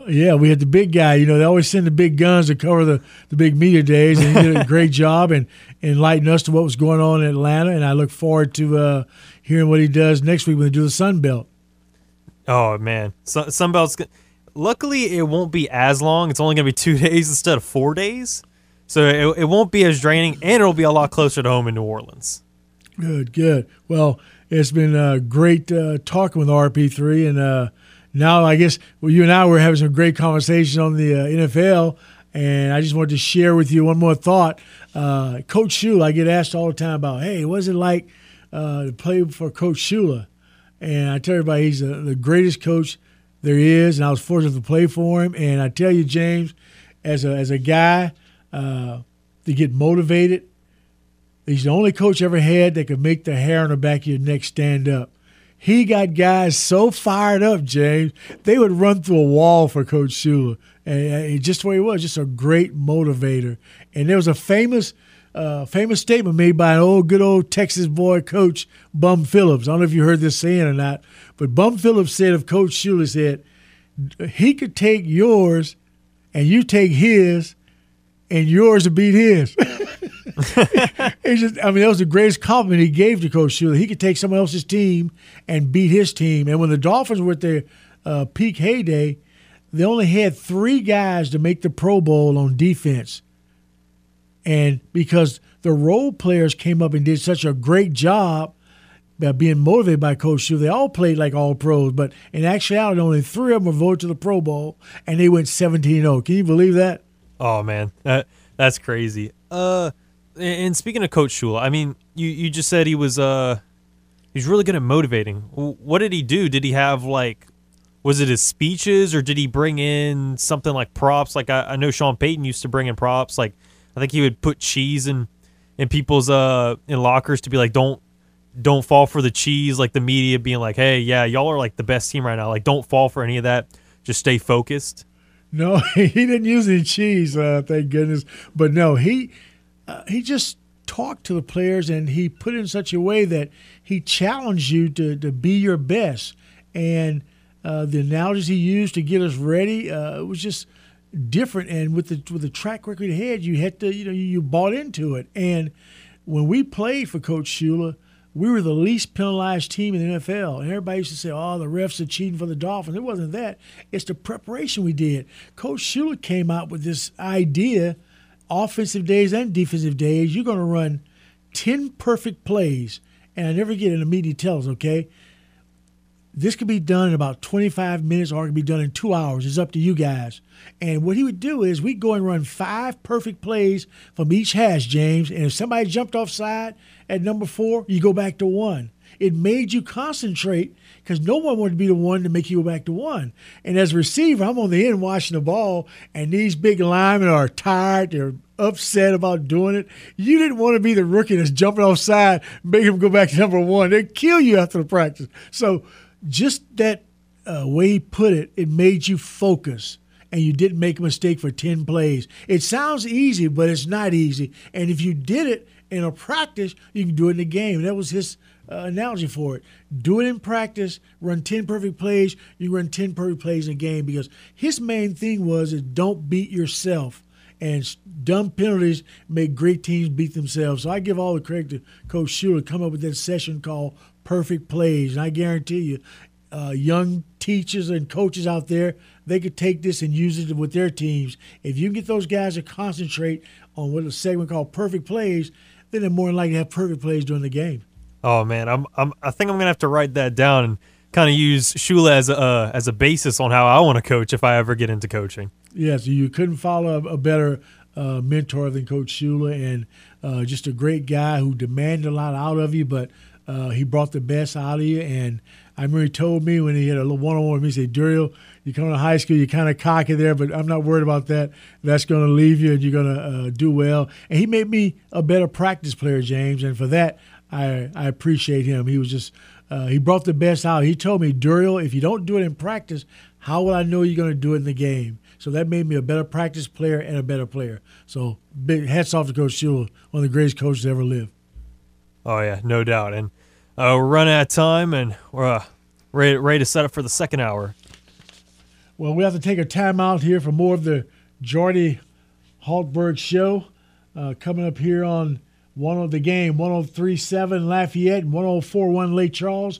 Yeah, we had the big guy. You know, they always send the big guns to cover the, the big media days, and he did a great job and enlightened us to what was going on in Atlanta. And I look forward to uh, hearing what he does next week when they do the Sun Belt. Oh man, Sun, Sun Belt's. Luckily, it won't be as long. It's only going to be two days instead of four days, so it, it won't be as draining, and it'll be a lot closer to home in New Orleans. Good, good. Well, it's been uh, great uh, talking with RP3, and uh, now I guess well, you and I were having some great conversation on the uh, NFL, and I just wanted to share with you one more thought. Uh, Coach Shula, I get asked all the time about, hey, what's it like uh, to play for Coach Shula? And I tell everybody he's the, the greatest coach there is, and I was fortunate to play for him. And I tell you, James, as a as a guy uh, to get motivated, he's the only coach I ever had that could make the hair on the back of your neck stand up. He got guys so fired up, James, they would run through a wall for Coach Shula. And just the way he was, just a great motivator. And there was a famous uh, famous statement made by an old, good old Texas boy coach, Bum Phillips. I don't know if you heard this saying or not, but Bum Phillips said of Coach Shula said he could take yours and you take his, and yours to beat his. it's just, I mean, that was the greatest compliment he gave to Coach Shula. He could take someone else's team and beat his team. And when the Dolphins were at their uh, peak heyday, they only had three guys to make the Pro Bowl on defense. And because the role players came up and did such a great job being motivated by Coach Shula, they all played like all pros. But in actuality, only three of them were voted to the Pro Bowl, and they went 17 0. Can you believe that? Oh, man. That, that's crazy. Uh, and speaking of Coach Shula, I mean, you, you just said he was uh he's really good at motivating. What did he do? Did he have like was it his speeches or did he bring in something like props? Like I, I know Sean Payton used to bring in props. Like I think he would put cheese in in people's uh in lockers to be like don't don't fall for the cheese. Like the media being like, hey, yeah, y'all are like the best team right now. Like don't fall for any of that. Just stay focused. No, he didn't use any cheese. Uh, thank goodness. But no, he uh, he just talked to the players and he put it in such a way that he challenged you to, to be your best. And uh, the analogies he used to get us ready uh, was just different. And with the with the track record ahead, you had to you know you, you bought into it. And when we played for Coach Shula, we were the least penalized team in the NFL. And everybody used to say, oh, the refs are cheating for the Dolphins. It wasn't that. It's the preparation we did. Coach Shula came out with this idea – offensive days and defensive days, you're going to run 10 perfect plays. And I never get in a meeting tells, okay? This could be done in about 25 minutes or it could be done in two hours. It's up to you guys. And what he would do is we'd go and run five perfect plays from each hash, James. And if somebody jumped offside at number four, you go back to one. It made you concentrate because no one wanted to be the one to make you go back to one. And as a receiver, I'm on the end watching the ball, and these big linemen are tired. They're upset about doing it. You didn't want to be the rookie that's jumping offside, making him go back to number one. They'd kill you after the practice. So just that uh, way he put it, it made you focus and you didn't make a mistake for 10 plays. It sounds easy, but it's not easy. And if you did it in a practice, you can do it in a game. That was his uh, analogy for it. Do it in practice. Run ten perfect plays. You run ten perfect plays in a game because his main thing was is don't beat yourself. And dumb penalties make great teams beat themselves. So I give all the credit to Coach Shula come up with that session called Perfect Plays. And I guarantee you, uh, young teachers and coaches out there, they could take this and use it with their teams. If you can get those guys to concentrate on what a segment called Perfect Plays, then they're more likely to have perfect plays during the game. Oh man, I'm, I'm I think I'm gonna have to write that down and kind of use Shula as a uh, as a basis on how I want to coach if I ever get into coaching. Yes, you couldn't follow a, better uh, mentor than Coach Shula, and uh, just a great guy who demanded a lot out of you, but uh, he brought the best out of you. And I remember he told me when he had a little one-on-one with me, he said, Duriel, you come to high school, you're kind of cocky there, but I'm not worried about that. That's going to leave you, and you're going to uh, do well. And he made me a better practice player, James, and for that, I I appreciate him. He was just uh, he brought the best out. He told me, Duriel, if you don't do it in practice, how will I know you're going to do it in the game? So that made me a better practice player and a better player. So big hats off to Coach Shula, one of the greatest coaches to ever live. Oh yeah, no doubt. And uh, we're running out of time, and we're uh, ready, ready to set up for the second hour. Well, we have to take a timeout here for more of the Jordy Hultberg show uh, coming up here on one of the game 1037 Lafayette and 1041 Lake Charles.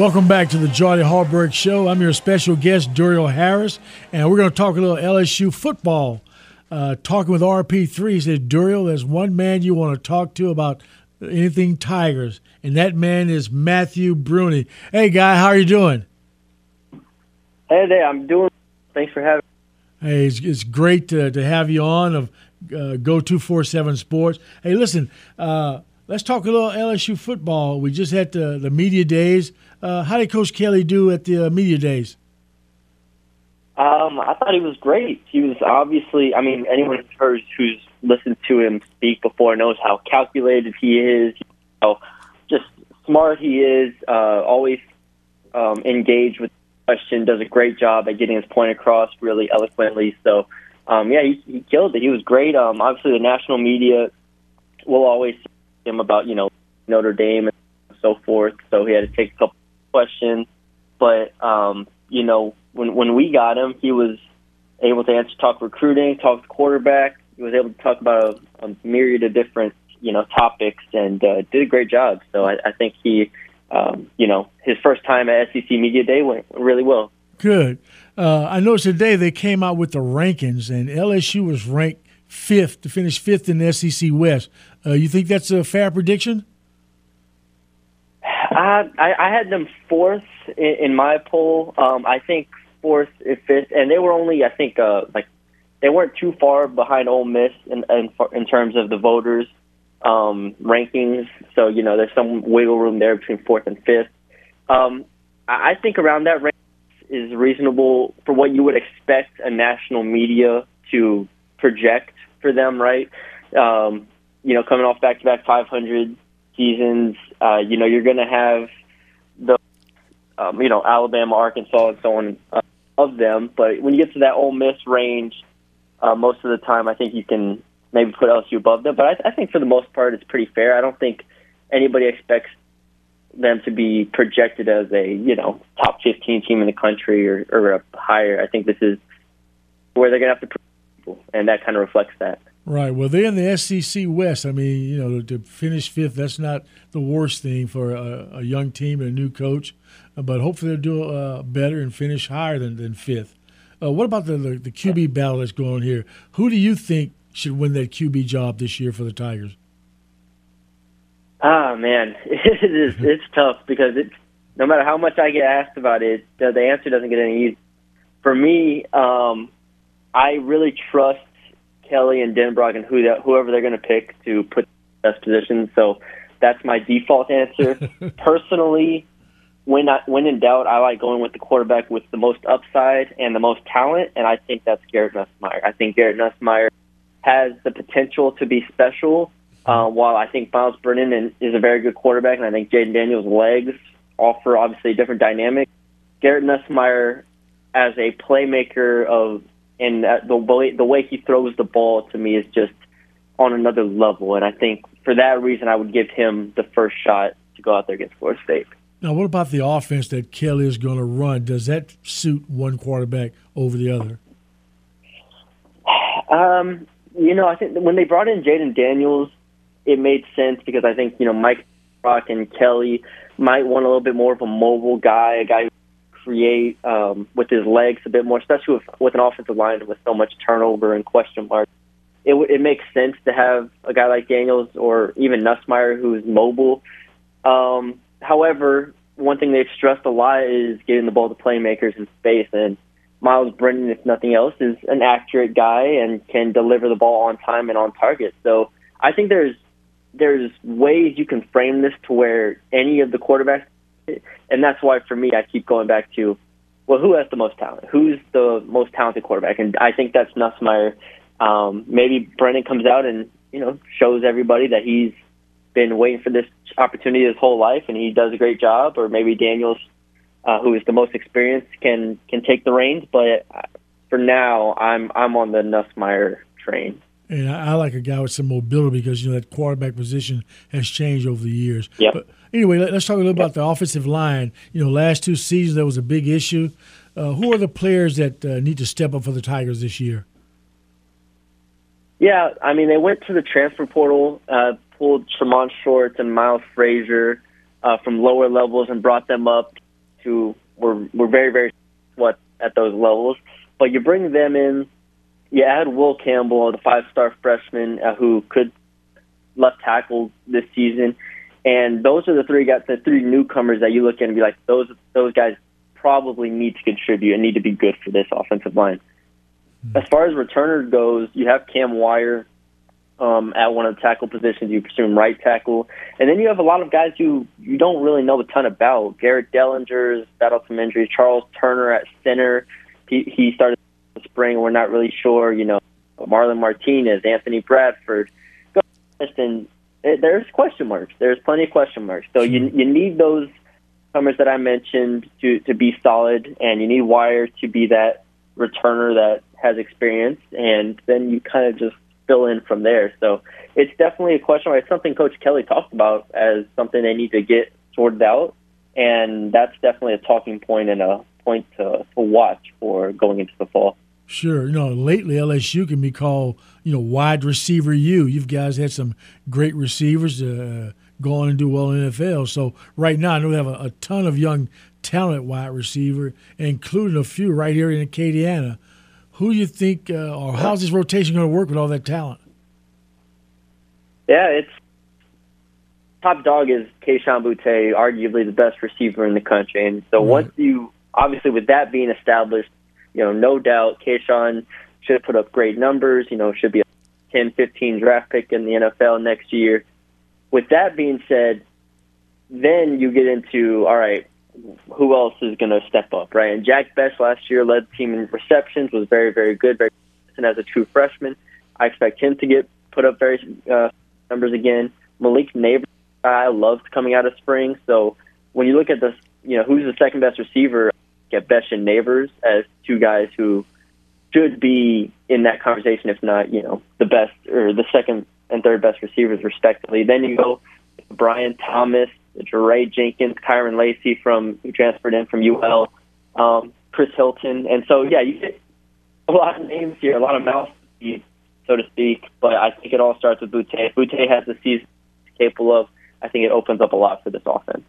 Welcome back to the Jordy Hultberg Show. I'm your special guest, Duriel Harris, and we're going to talk a little LSU football. Uh, talking with RP3, he said, Duriel, there's one man you want to talk to about anything Tigers, and that man is Matthew Bruni. Hey, guy, how are you doing? Hey there, I'm doing. Thanks for having. Me. Hey, it's, it's great to, to have you on of uh, Go Two Four Seven Sports. Hey, listen, uh, let's talk a little LSU football. We just had the, the media days. Uh, how did Coach Kelly do at the uh, media days? Um, I thought he was great. He was obviously. I mean, anyone who's who's listened to him speak before knows how calculated he is. How just smart he is. Uh, always um, engaged with the question. Does a great job at getting his point across really eloquently. So um, yeah, he, he killed it. He was great. Um, obviously, the national media will always him about you know Notre Dame and so forth. So he had to take a couple questions, but um, you know when when we got him, he was able to answer, talk recruiting, talk quarterback. He was able to talk about a, a myriad of different you know topics and uh, did a great job. So I, I think he, um, you know, his first time at SEC Media Day went really well. Good. Uh, I noticed today they came out with the rankings, and LSU was ranked fifth to finish fifth in the SEC West. Uh, you think that's a fair prediction? Uh, I, I had them fourth in, in my poll. Um, I think fourth and fifth, and they were only, I think, uh, like they weren't too far behind Ole Miss in in, in terms of the voters um, rankings. So you know, there's some wiggle room there between fourth and fifth. Um, I I think around that range is reasonable for what you would expect a national media to project for them, right? Um, you know, coming off back-to-back 500 seasons, uh, you know, you're going to have the, um, you know, Alabama, Arkansas, and so on uh, of them. But when you get to that Ole Miss range, uh, most of the time, I think you can maybe put LSU above them. But I, I think for the most part, it's pretty fair. I don't think anybody expects them to be projected as a you know top 15 team in the country or, or a higher. I think this is where they're going to have to and that kind of reflects that. Right. Well, they're in the SEC West. I mean, you know, to finish fifth, that's not the worst thing for a, a young team and a new coach. But hopefully they'll do uh, better and finish higher than, than fifth. Uh, what about the, the, the QB battle that's going on here? Who do you think should win that QB job this year for the Tigers? Ah man, it is it's tough because it's no matter how much I get asked about it, the, the answer doesn't get any easier. For me, um, I really trust Kelly and Denbrock and who that, whoever they're going to pick to put the best position. So that's my default answer. Personally, when I, when in doubt, I like going with the quarterback with the most upside and the most talent, and I think that's Garrett Nussmeier. I think Garrett Nussmeier has the potential to be special uh, while I think Myles Brennan is a very good quarterback, and I think Jayden Daniels' legs offer obviously a different dynamic, Garrett Nussmeier as a playmaker of and the way the way he throws the ball to me is just on another level, and I think for that reason I would give him the first shot to go out there against Florida State. Now, what about the offense that Kelly is going to run? Does that suit one quarterback over the other? Um, you know, I think when they brought in Jayden Daniels, it made sense because I think you know Mike Rock and Kelly might want a little bit more of a mobile guy, a guy who create um, with his legs a bit more, especially with with an offensive line with so much turnover and question marks. It it makes sense to have a guy like Daniels or even Nussmeier who's mobile. Um, however, one thing they've stressed a lot is getting the ball to playmakers in space, and Myles Brennan, if nothing else, is an accurate guy and can deliver the ball on time and on target. So I think there's there's ways you can frame this to where any of the quarterbacks, and that's why for me I keep going back to, well, who has the most talent? Who's the most talented quarterback? And I think that's Nussmeier. Um, maybe Brennan comes out and you know shows everybody that he's been waiting for this opportunity his whole life and he does a great job, or maybe Daniels uh, who is the most experienced, can can take the reins. But for now, I'm I'm on the Nussmeier train. And I, I like a guy with some mobility because you know that quarterback position has changed over the years. Yep. But anyway, let, us talk a little about the offensive line. You know, last two seasons there was a big issue. Uh, who are the players that uh, need to step up for the Tigers this year? Yeah, I mean they went to the transfer portal, uh, pulled Tre'Mond Shorts and Miles Frazier uh, from lower levels and brought them up who were were very very what at those levels. But you bring them in, you add Will Campbell, the five star freshman uh, who could left tackle this season, and those are the three guys, the three newcomers that you look at and be like, those those guys probably need to contribute and need to be good for this offensive line. As far as returner goes, you have Cam Wire, um, at one of the tackle positions. You presume right tackle, and then you have a lot of guys who you don't really know a ton about. Garrett Dellinger's battled some injuries. Charles Turner at center, he, he started the spring. We're not really sure. You know, Marlon Martinez, Anthony Bradford, and there's question marks. There's plenty of question marks. So you hmm. you need those comers that I mentioned to to be solid, and you need Wire to be that returner that has experience, and then you kind of just fill in from there. So it's definitely a question. Mark. It's something Coach Kelly talked about as something they need to get sorted out, and that's definitely a talking point and a point to, to watch for going into the fall. Sure. You know, lately LSU can be called, you know, wide receiver U. You've guys had some great receivers uh, go on and do well in the NFL. So right now, I know we have a, a ton of young talent wide receiver, including a few right here in Acadiana who do you think, uh, or how's this rotation going to work with all that talent? Yeah, it's top dog is Kayshon Boutte, arguably the best receiver in the country. And so right. once you, obviously, with that being established, you know, no doubt Kayshon should put up great numbers. You know, should be a 10, 15 draft pick in the NFL next year. With that being said, then you get into all right who else is going to step up, right? And Jack Bech last year led the team in receptions, was very, very good, very and as a true freshman. I expect him to get put up very uh, numbers again. Malik Nabers, I loved coming out of spring. So when you look at this, you know, who's the second best receiver? Get Bech and Nabers as two guys who should be in that conversation, if not, you know, the best or the second and third best receivers, respectively. Then you go Brian Thomas, Jaray Jenkins, Kyren Lacy from who transferred in from UL, um, Chris Hilton, and so yeah, you get a lot of names here, a lot of mouths so to speak. But I think it all starts with Boutte. If Boutte has the season capable of, I think it opens up a lot for this offense.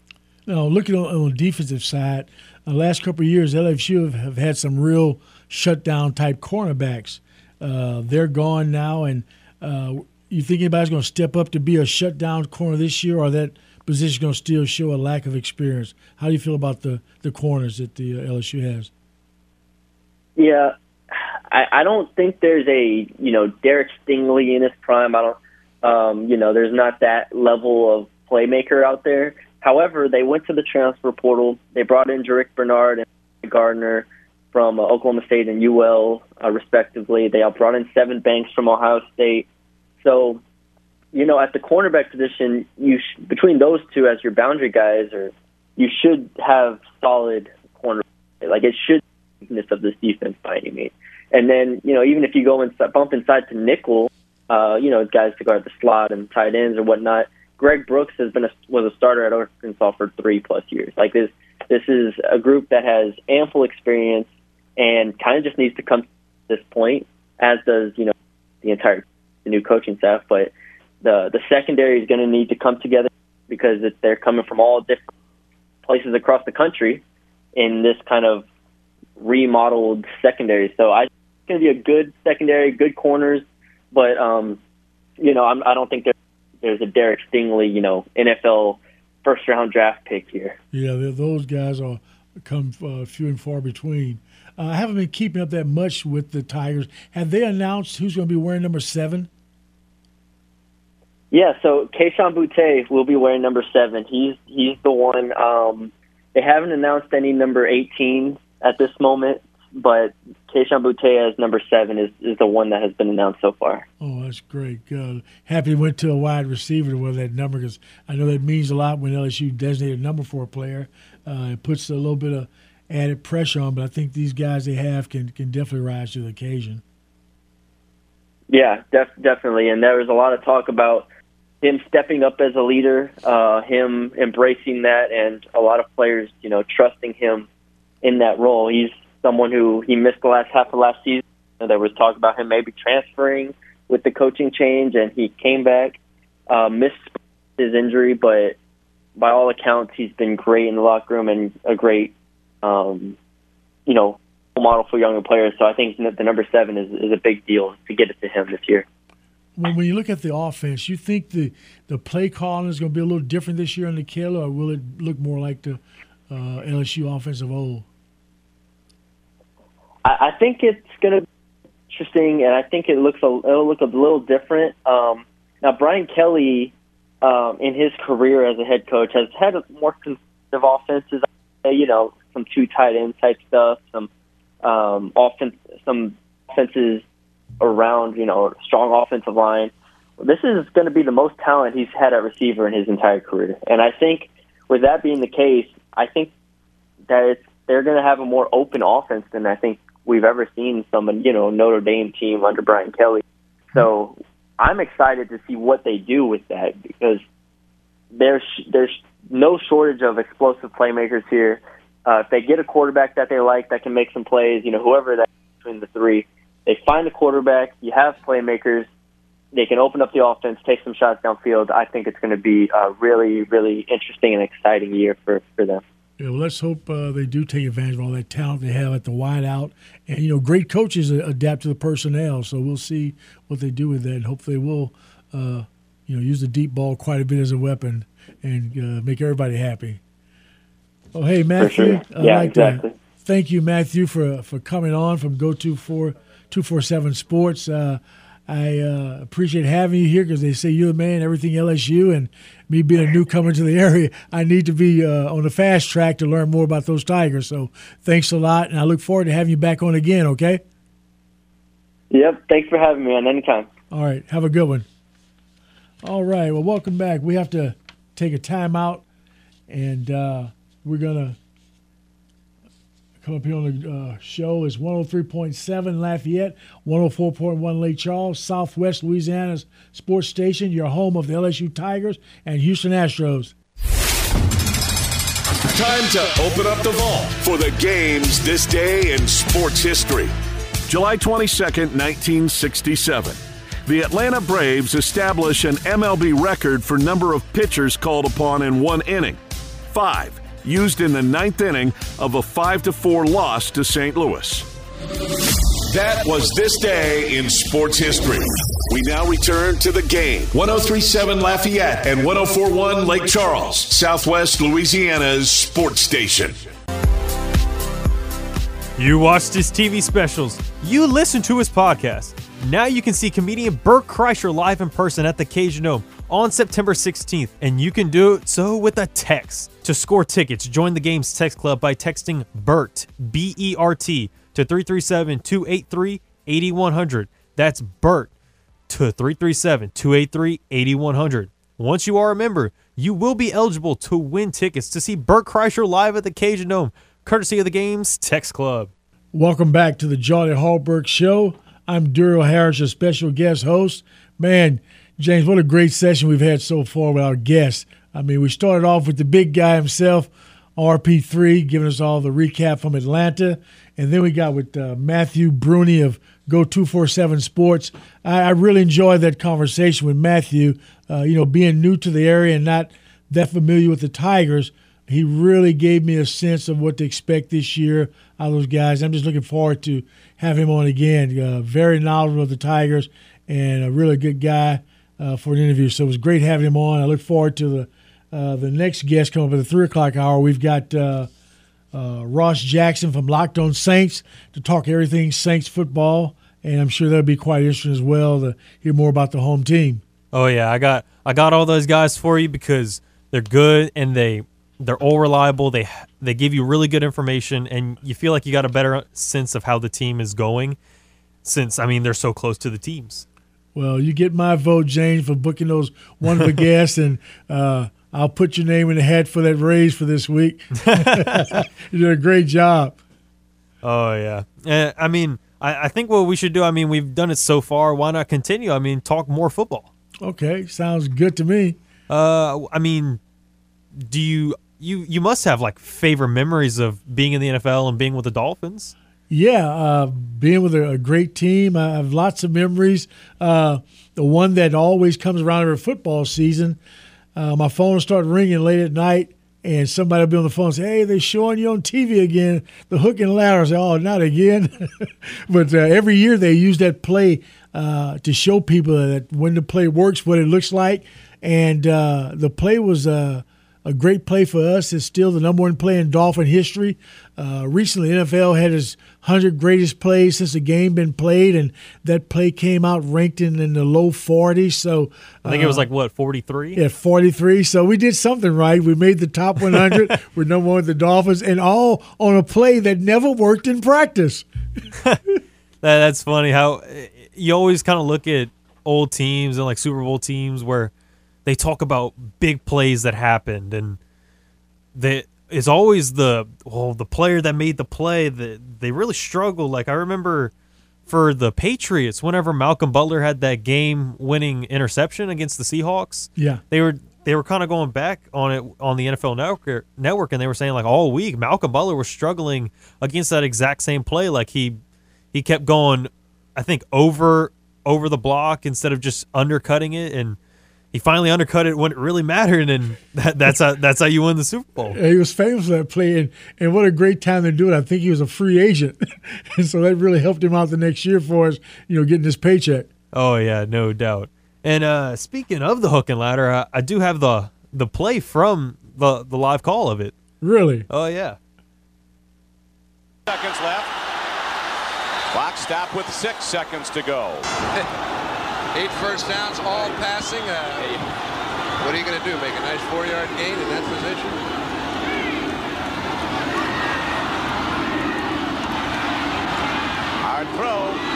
Now, looking on, on the defensive side, the last couple of years, LSU have, have had some real shutdown type cornerbacks. Uh, they're gone now, and uh, you think anybody's going to step up to be a shutdown corner this year, or that position going to still show a lack of experience? How do you feel about the, the corners that the uh, LSU has? Yeah, I, I don't think there's a you know Derek Stingley in his prime. I don't, um, you know, there's not that level of playmaker out there. However, they went to the transfer portal. They brought in Jarrick Bernard and Gardner from uh, Oklahoma State and UL, uh, respectively. They brought in Sevyn Banks from Ohio State. So you know, at the cornerback position, you sh- between those two as your boundary guys, or you should have solid corner. Like it should be weakness of this defense by any means. And then you know, even if you go and bump inside to nickel, uh, you know, guys to guard the slot and tight ends or whatnot. Greg Brooks has been a, was a starter at Arkansas for three plus years. Like this, this is a group that has ample experience and kind of just needs to come to this point, as does you know the entire the new coaching staff. But the the secondary is going to need to come together because they're coming from all different places across the country in this kind of remodeled secondary. So I it's going to be a good secondary, good corners, but um, you know I'm, I don't think there, there's a Derek Stingley, you know, NFL first round draft pick here. Yeah, those guys are come uh, few and far between. Uh, I haven't been keeping up that much with the Tigers. Have they announced who's going to be wearing number seven? Yeah, so Kayshon Boutte will be wearing number seven. He's he's the one. Um, they haven't announced any number eighteen at this moment, but Kayshon Boutte as number seven is, is the one that has been announced so far. Oh, that's great. Uh, happy went to a wide receiver to wear that number because I know that means a lot when LSU designated a number for a player. Uh, it puts a little bit of added pressure on, but I think these guys they have can can definitely rise to the occasion. Yeah, def- definitely. And there was a lot of talk about him stepping up as a leader, uh, him embracing that, and a lot of players, you know, trusting him in that role. He's someone who he missed the last half of last season. There was talk about him maybe transferring with the coaching change, and he came back, uh, missed his injury, but by all accounts, he's been great in the locker room and a great, um, you know, model for younger players. So I think the number seven is, is a big deal to get it to him this year when, when you look at the offense, you think the the play calling is going to be a little different this year under the Killer, or will it look more like the uh, LSU offense of old? I, I think it's going to be interesting, and I think it looks a, it'll look a little different. Um, now, Brian Kelly, um, in his career as a head coach, has had a more conservative offenses. You know, some two tight end type stuff, some um, offense, some offenses around, you know, strong offensive line. This is going to be the most talent he's had at receiver in his entire career. And I think with that being the case, I think that it's, they're going to have a more open offense than I think we've ever seen some, you know, Notre Dame team under Brian Kelly. So I'm excited to see what they do with that because there's there's no shortage of explosive playmakers here. Uh, if they get a quarterback that they like that can make some plays, you know, whoever that between the three, they find a quarterback. You have playmakers. They can open up the offense, take some shots downfield. I think it's going to be a really, really interesting and exciting year for, for them. Yeah, well, let's hope uh, they do take advantage of all that talent they have at the wideout. And, you know, great coaches adapt to the personnel. So we'll see what they do with that. And hope they will, uh, you know, use the deep ball quite a bit as a weapon and uh, make everybody happy. Oh, hey, Matthew. Sure. Yeah, like exactly. Thank you, Matthew, for, for coming on from Go To 4 247 Sports. Uh, I uh, appreciate having you here because they say you're the man, everything LSU, and me being a newcomer to the area, I need to be uh, on the fast track to learn more about those Tigers. So thanks a lot, and I look forward to having you back on again, okay? Yep. Thanks for having me on anytime. All right. Have a good one. All right. Well, welcome back. We have to take a timeout, and uh, we're going to Come up here on the uh, show is 103.7 Lafayette, 104.1 Lake Charles, Southwest Louisiana's sports station, your home of the LSU Tigers and Houston Astros. Time to open up the vault for the games this day in sports history. July 22nd, 1967. The Atlanta Braves establish an MLB record for number of pitchers called upon in one inning. Five used in the ninth inning of a 5 4 loss to St. Louis. That was this day in sports history. We now return to the game. 1037 Lafayette and 1041 Lake Charles, Southwest Louisiana's sports station. You watched his TV specials. You listened to his podcast. Now you can see comedian Bert Kreischer live in person at the Cajun Dome on September 16th, and you can do it so with a text. To score tickets, join the game's text club by texting BERT, B E R T, to 337 283 8100. That's BERT to 337 283 8100. Once you are a member, you will be eligible to win tickets to see Bert Kreischer live at the Cajun Dome, courtesy of the game's text club. Welcome back to the Johnny Hallberg Show. I'm Duriel Harris, a special guest host. Man, James, what a great session we've had so far with our guests. I mean, we started off with the big guy himself, RP3, giving us all the recap from Atlanta. And then we got with uh, Matthew Bruni of Go 247 Sports. I, I, really enjoyed that conversation with Matthew. Uh, you know, being new to the area and not that familiar with the Tigers, he really gave me a sense of what to expect this year out of those guys. I'm just looking forward to have him on again. Uh, very knowledgeable of the Tigers and a really good guy uh, for an interview. So it was great having him on. I look forward to the uh, the next guest coming up at the three o'clock hour. We've got uh, uh, Ross Jackson from Locked On Saints to talk everything Saints football, and I'm sure that'll be quite interesting as well to hear more about the home team. Oh yeah, I got I got all those guys for you because they're good and they they're all reliable. They they give you really good information and you feel like you got a better sense of how the team is going since I mean they're so close to the teams. Well, you get my vote, James, for booking those wonderful guests, and uh, I'll put your name in the hat for that raise for this week. you did a great job. Oh yeah, and, I mean I, I think what we should do. I mean we've done it so far. Why not continue? I mean talk more football. Okay, sounds good to me. Uh, I mean, do you you you must have like favorite memories of being in the NFL and being with the Dolphins? Yeah, uh, being with a, a, great team, I have lots of memories. Uh, the one that always comes around every football season, uh, my phone will start ringing late at night, and somebody will be on the phone and say, "Hey, they're showing you on TV again, the hook and ladder." I say, "Oh, not again!" but uh, every year they use that play uh, to show people that when the play works, what it looks like. And uh, the play was a great play for us. It's still the number one play in Dolphin history. Uh, recently, NFL had its 100 greatest plays since the game been played, and that play came out ranked in, in the low 40s. So I think it was uh, like what 43. Yeah, 43. So we did something right. We made the top 100. We're number one with the Dolphins, and all on a play that never worked in practice. that, that's funny how you always kind of look at old teams and like Super Bowl teams where they talk about big plays that happened and they it's always the well the player that made the play that they really struggle like I remember for the Patriots whenever Malcolm Butler had that game winning interception against the Seahawks yeah. they were they were kind of going back on it on the NFL network network and they were saying like all week Malcolm Butler was struggling against that exact same play. Like he he kept going I think over over the block instead of just undercutting it. And he finally undercut it when it really mattered, and that, that's how that's how you win the Super Bowl. He was famous for that play, and, and what a great time to do it. I think he was a free agent, and so that really helped him out the next year for us, you know, getting his paycheck. Oh yeah, no doubt. And uh, speaking of the hook and ladder, I, I do have the the play from the the live call of it. Really? Oh yeah. Seconds left. Clock stop with six seconds to go. Eight first downs, all passing. Uh, what are you going to do? Make a nice four-yard gain in that position? Hard throw.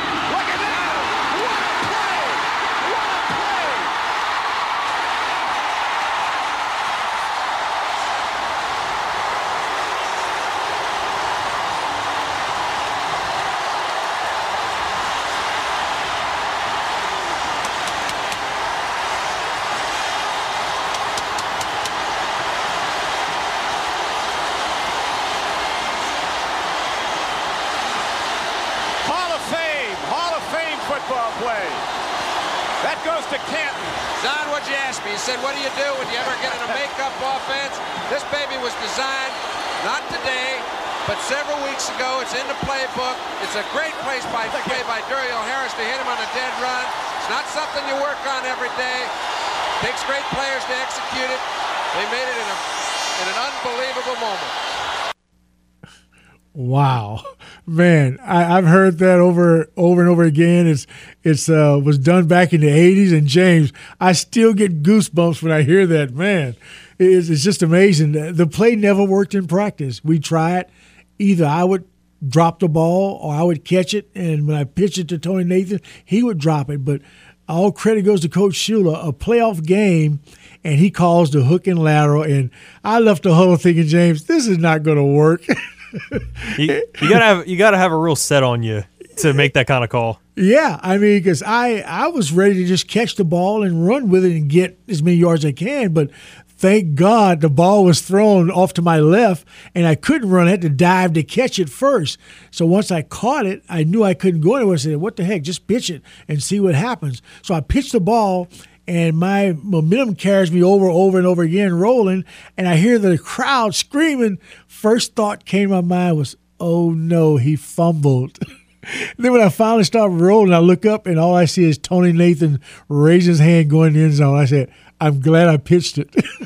said, what do you do when you ever get in a makeup offense? This baby was designed, not today, but several weeks ago. It's in the playbook. It's a great place by play by Duriel Harris to hit him on a dead run. It's not something you work on every day. It takes great players to execute it. They made it in, a, in an unbelievable moment. Wow, man! I, have heard that over over and over again. It's it's uh, was done back in the '80s, and James, I still get goosebumps when I hear that. Man, it's, it's just amazing. The play never worked in practice. We try it. Either I would drop the ball or I would catch it, and when I pitched it to Tony Nathan, he would drop it. But all credit goes to Coach Shula. A playoff game, and he calls the hook and lateral, and I left the huddle thinking, James, this is not going to work. you, you, gotta have you gotta have a real set on you to make that kind of call. Yeah, I mean, because I I was ready to just catch the ball and run with it and get as many yards as I can, but thank God the ball was thrown off to my left and I couldn't run. I had to dive to catch it first. So once I caught it, I knew I couldn't go anywhere. I said, "What the heck? Just pitch it and see what happens." So I pitched the ball and my momentum carries me over, over and over again, rolling. And I hear the crowd screaming. First thought came to my mind was, "Oh no, he fumbled." then when I finally start rolling, I look up and all I see is Tony Nathan raise his hand going in the end zone. I said, I'm glad I pitched it.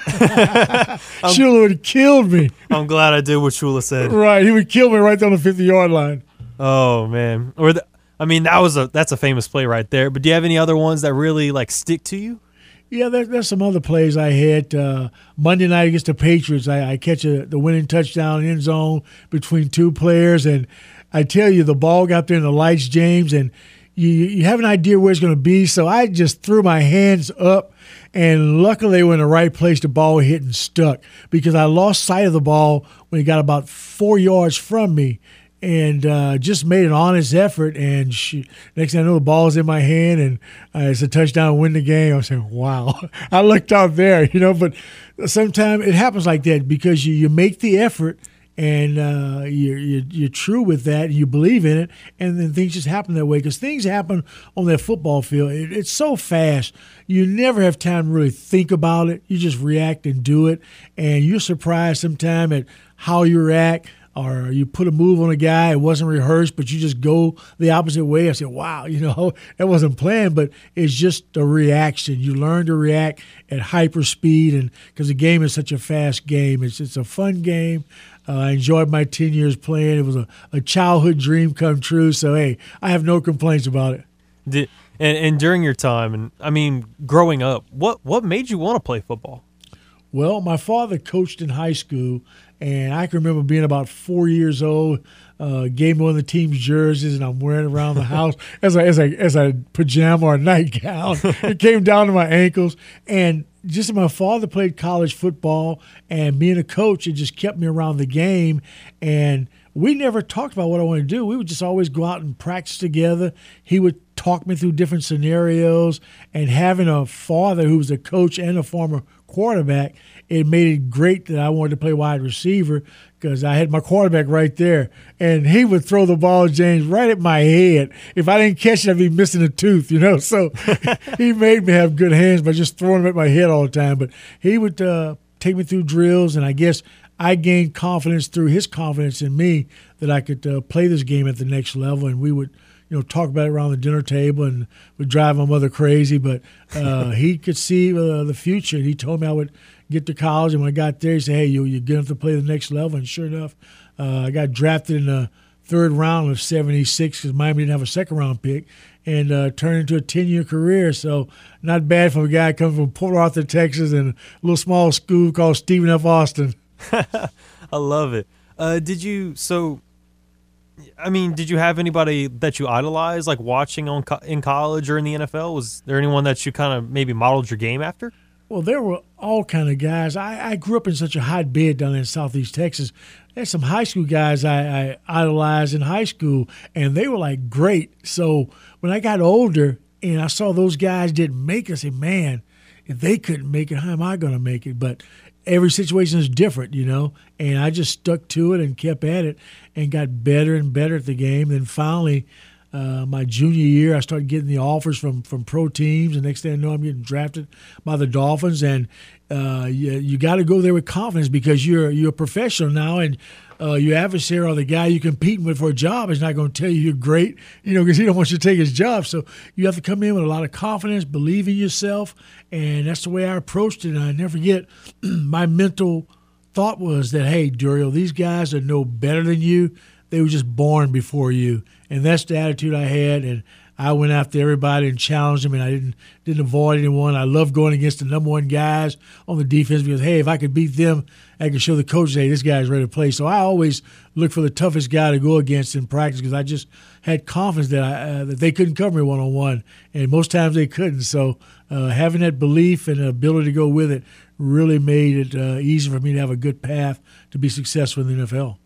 Shula would have killed me. I'm glad I did what Shula said. Right. He would kill me right down the 50 yard line. Oh man, or the, I mean that was a that's a famous play right there. But do you have any other ones that really like stick to you? Yeah, there, there's some other plays I had. Uh, Monday night against the Patriots, I, I catch a, the winning touchdown end zone between two players, and I tell you, the ball got there in the lights, James, and you, you have an idea where it's going to be. So I just threw my hands up, and luckily they were in the right place. The ball hit and stuck because I lost sight of the ball when it got about four yards from me and uh, just made an honest effort. And she, next thing I know, the ball's in my hand, and uh, it's a touchdown, win the game. I was saying, "Wow!" I looked out there, you know. But sometimes it happens like that because you, you make the effort and uh, you're, you're, you're true with that, you believe in it, and then things just happen that way. Because things happen on that football field. It, it's so fast. You never have time to really think about it. You just react and do it, and you're surprised sometimes at how you react or you put a move on a guy, it wasn't rehearsed, but you just go the opposite way. I said, wow, you know, that wasn't planned, but it's just a reaction. You learn to react at hyper speed, and because the game is such a fast game, it's it's a fun game. Uh, I enjoyed my 10 years playing. It was a, a childhood dream come true. So, hey, I have no complaints about it. Did, and, and during your time, and I mean, growing up, what, what made you want to play football? Well, my father coached in high school, and I can remember being about four years old. Uh, gave me one of the team's jerseys, and I'm wearing it around the house as a as a as a pajama or nightgown. it came down to my ankles, and just my father played college football, and being a coach, it just kept me around the game, and we never talked about what I wanted to do. We would just always go out and practice together. He would talk me through different scenarios, and having a father who was a coach and a former quarterback, it made it great that I wanted to play wide receiver because I had my quarterback right there, and he would throw the ball, James, right at my head. If I didn't catch it, I'd be missing a tooth, you know. So he made me have good hands by just throwing them at my head all the time. But he would uh, take me through drills, and I guess I gained confidence through his confidence in me that I could uh, play this game at the next level, and we would you know, talk about it around the dinner table and would drive my mother crazy. But uh, he could see uh, the future. And he told me I would get to college. And when I got there, he said, hey, you, you're good enough to play the next level. And sure enough, uh, I got drafted in the third round of 76 because Miami didn't have a second round pick and uh, turned into a 10 year career. So, not bad for a guy coming from Port Arthur, Texas, and a little small school called Stephen F. Austin. I love it. Uh, did you, so I mean, did you have anybody that you idolized, like watching on co- in college or in the NFL? Was there anyone that you kind of maybe modeled your game after? Well, there were all kind of guys. I, I grew up in such a hotbed down in Southeast Texas. There's some high school guys I, I idolized in high school, and they were like great. So when I got older and I saw those guys didn't make it, I man, if they couldn't make it, how am I going to make it? But every situation is different, you know. And I just stuck to it and kept at it and got better and better at the game. Then finally, uh, my junior year, I started getting the offers from from pro teams, and next thing I know, I'm getting drafted by the Dolphins. And uh, you, you got to go there with confidence because you're you're a professional now, and uh, your adversary or the guy you're competing with for a job is not going to tell you you're great, you know, because he don't want you to take his job. So you have to come in with a lot of confidence, believe in yourself, and that's the way I approached it. And I never forget my mental thought was that, hey, Duriel, these guys are no better than you. They were just born before you, and that's the attitude I had. And I went after everybody and challenged them, and I didn't didn't avoid anyone. I love going against the number one guys on the defense because hey, if I could beat them, I could show the coaches, hey, this guy's ready to play. So I always look for the toughest guy to go against in practice because I just had confidence that I, uh, that they couldn't cover me one on one, and most times they couldn't. So uh, having that belief and ability to go with it really made it uh, easy for me to have a good path to be successful in the NFL.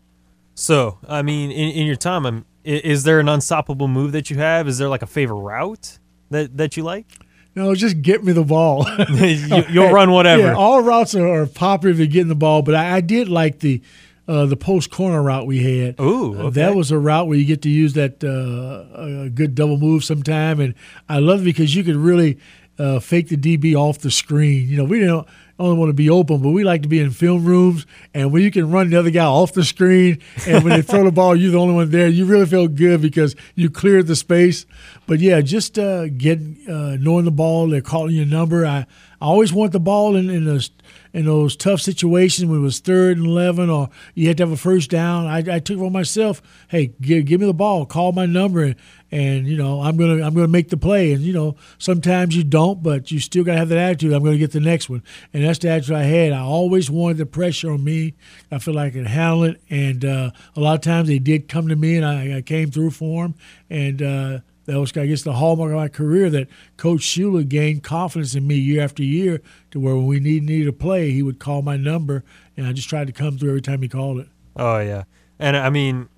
So, I mean, in, in your time, I'm, is there an unstoppable move that you have? Is there like a favorite route that, that you like? No, just get me the ball. you, will run whatever. Yeah, all routes are, are popular if you're getting the ball, but I, I did like the uh, the post corner route we had. Ooh, okay. uh, that was a route where you get to use that uh, a good double move sometime, and I love it because you could really uh, fake the DB off the screen. You know, we didn't only want to be open, but we like to be in film rooms. And when you can run the other guy off the screen, and when they throw the ball, you're the only one there. You really feel good because you cleared the space. But yeah, just uh, getting uh, knowing the ball, they're calling your number. I, I always want the ball in in those in those tough situations when it was third and eleven or you had to have a first down. I, I took it on myself. Hey, give, give me the ball, call my number, and, and you know I'm gonna I'm gonna make the play. And you know sometimes you don't, but you still gotta have that attitude. I'm gonna get the next one, and that's the attitude I had. I always wanted the pressure on me. I feel like I could handle it, and uh, a lot of times they did come to me, and I, I came through for them, and. Uh, that was, I guess, the hallmark of my career that Coach Shula gained confidence in me year after year to where when we needed, needed a play, he would call my number, and I just tried to come through every time he called it. Oh yeah, and I mean,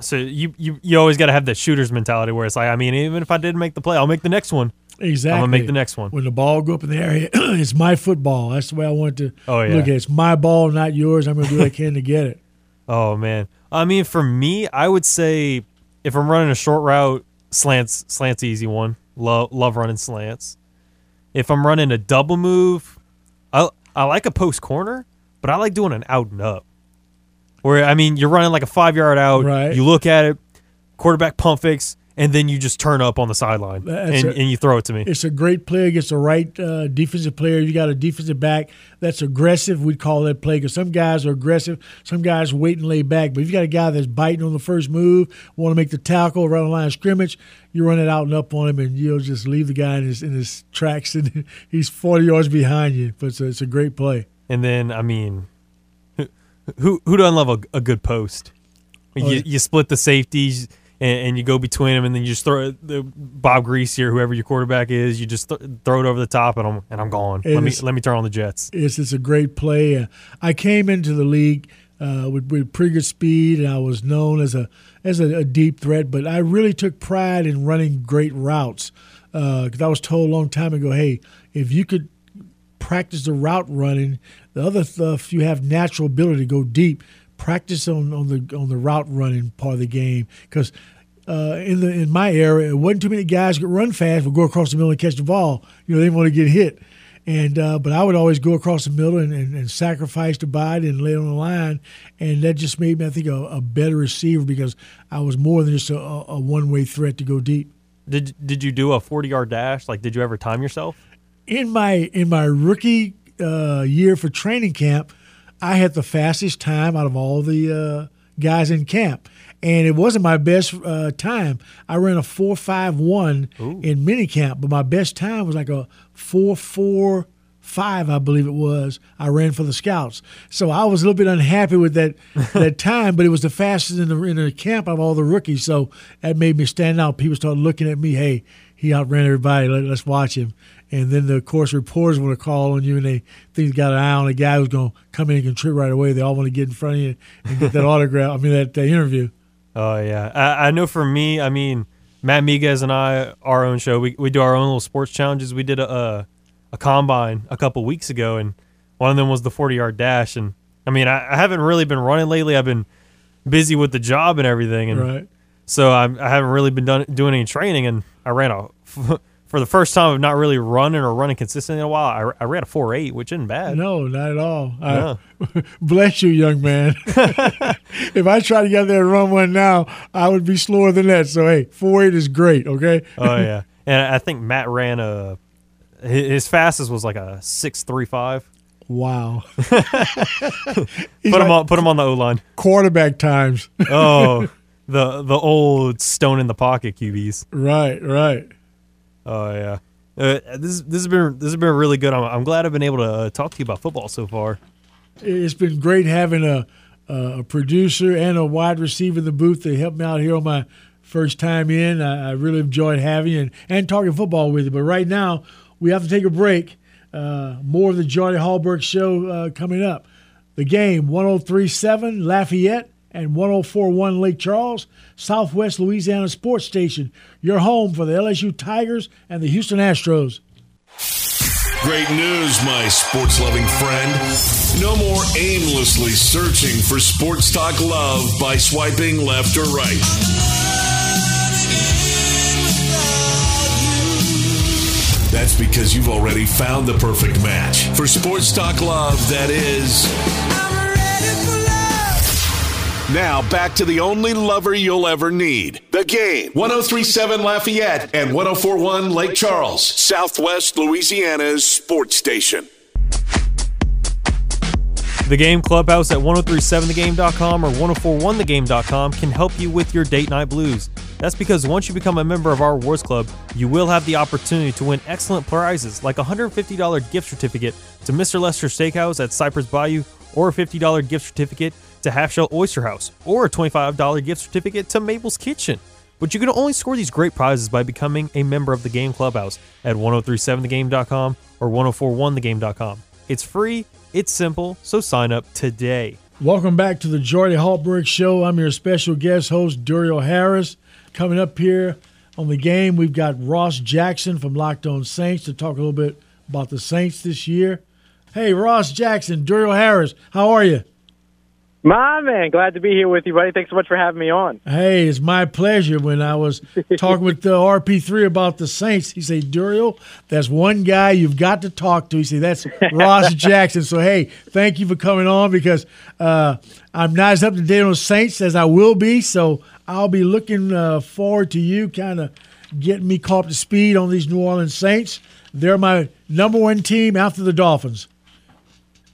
so you you, you always got to have that shooter's mentality where it's like, I mean, even if I didn't make the play, I'll make the next one. Exactly. I'm gonna make the next one. When the ball go up in the area, it's my football. That's the way I want to Oh, yeah. look at it. It's my ball, not yours. I'm going to do what I can to get it. Oh man, I mean, for me, I would say if I'm running a short route, slants slants easy one. Love love running slants. If I'm running a double move, I I like a post corner, but I like doing an out and up. Where I mean, you're running like a five yard out. Right. You look at it, quarterback pump fakes, and then you just turn up on the sideline and, and you throw it to me. It's a great play against the right uh, defensive player. You got a defensive back that's aggressive. We'd call that play because some guys are aggressive, some guys wait and lay back. But if you got a guy that's biting on the first move, want to make the tackle around the line of scrimmage, you run it out and up on him, and you'll just leave the guy in his in his tracks, and he's 40 yards behind you. But it's a, it's a great play. And then I mean, who who, who doesn't love a, a good post? You, Oh, you split the safeties and, and you go between them, and then you just throw the Bob Griese or whoever your quarterback is. You just th- throw it over the top, and I'm and I'm gone. It let me let me turn on the Jets. It's it's a great play. Uh, I came into the league uh, with, with pretty good speed, and I was known as a as a, a deep threat. But I really took pride in running great routes because I was told a long time ago, hey, if you could practice the route running, the other stuff you have natural ability to go deep. Practice on, on the on the route running part of the game because uh, in the in my area, it wasn't too many guys could run fast, would go across the middle and catch the ball. You know, they didn't want to get hit. And uh, but I would always go across the middle and, and, and sacrifice the body and lay on the line, and that just made me, I think, a, a better receiver because I was more than just a, a one way threat to go deep. Did did you do a 40 yard dash? Like, did you ever time yourself? in my in my rookie uh, year for training camp, I had the fastest time out of all the uh, guys in camp, and it wasn't my best uh, time. I ran a four five one in mini camp, but my best time was like a four four five, I believe it was. I ran for the scouts, so I was a little bit unhappy with that that time, but it was the fastest in the in the camp of all the rookies, so that made me stand out. People started looking at me, hey, he outran everybody. Let, let's watch him. And then, the, of course, reporters want to call on you, and they think they got an eye on a guy who's going to come in and contribute right away. They all want to get in front of you and get that autograph. I mean, that, that interview. Oh yeah, I, I know. For me, I mean, Matt Miguez and I, our own show, we, we do our own little sports challenges. We did a a, a combine a couple weeks ago, and one of them was the forty yard dash. And I mean, I, I haven't really been running lately. I've been busy with the job and everything, and Right. so I'm, I haven't really been done, doing any training. And I ran a for the first time of not really running or running consistently in a while. I, I ran a four eight, which isn't bad. No, not at all. I- bless you, young man. if I try to get there and run one now, I would be slower than that. So, hey, 4 8 is great, okay? Oh yeah, and I think Matt ran a his his fastest was like a six three five. Wow. Put him on put him on the O line. Quarterback times. Oh, the the old stone in the pocket QBs. right, right. Oh yeah. Uh, this this has been this has been really good. I'm, I'm glad I've been able to uh, talk to you about football so far. It's been great having a, a producer and a wide receiver in the booth to help me out here on my first time in. I, I really enjoyed having you and, and talking football with you. But right now, we have to take a break. Uh, more of the Johnny Hultberg show uh, coming up. The game 1037 Lafayette and 1041 Lake Charles, Southwest Louisiana Sports Station, your home for the LSU Tigers and the Houston Astros. Great news, my sports loving friend. No more aimlessly searching for sports talk love by swiping left or right. That's because you've already found the perfect match for sports talk love that is. Now back to the only lover you'll ever need. The game. 1037 Lafayette and 1041 Lake Charles, Southwest Louisiana's sports station. The Game Clubhouse at 1037thegame.com or 1041thegame.com can help you with your date night blues. That's because once you become a member of our awards club, you will have the opportunity to win excellent prizes like a $150 gift certificate to Mr. Lester Steakhouse at Cypress Bayou or a $50 gift certificate to Half Shell Oyster House or a $25 gift certificate to Mabel's Kitchen. But you can only score these great prizes by becoming a member of the Game Clubhouse at 1037thegame.com or 1041thegame.com. It's free, it's simple, so sign up today. Welcome back to the Jordy Hultberg Show. I'm your special guest host, Duriel Harris. Coming up here on the game, we've got Ross Jackson from Locked On Saints to talk a little bit about the Saints this year. Hey, Ross Jackson, Duriel Harris, how are you? My man, glad to be here with you, buddy. Thanks so much for having me on. Hey, it's my pleasure. When I was talking with the RP3 about the Saints, he said, Duriel, that's one guy you've got to talk to. He said, that's Ross Jackson. So, hey, thank you for coming on because uh, I'm not as up to date on Saints as I will be. So, I'll be looking uh, forward to you kind of getting me caught up to speed on these New Orleans Saints. They're my number one team after the Dolphins.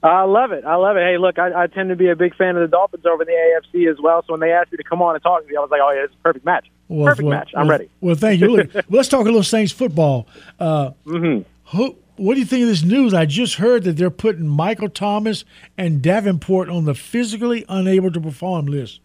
I love it. I love it. Hey, look, I, I tend to be a big fan of the Dolphins over in the AFC as well. So when they asked me to come on and talk to me, I was like, oh, yeah, it's a perfect match. Well, perfect well, match. I'm well, ready. Well, thank you. Look, let's talk a little Saints football. Uh, mm-hmm. who, what do you think of this news? I just heard that they're putting Michael Thomas and Davenport on the physically unable to perform list.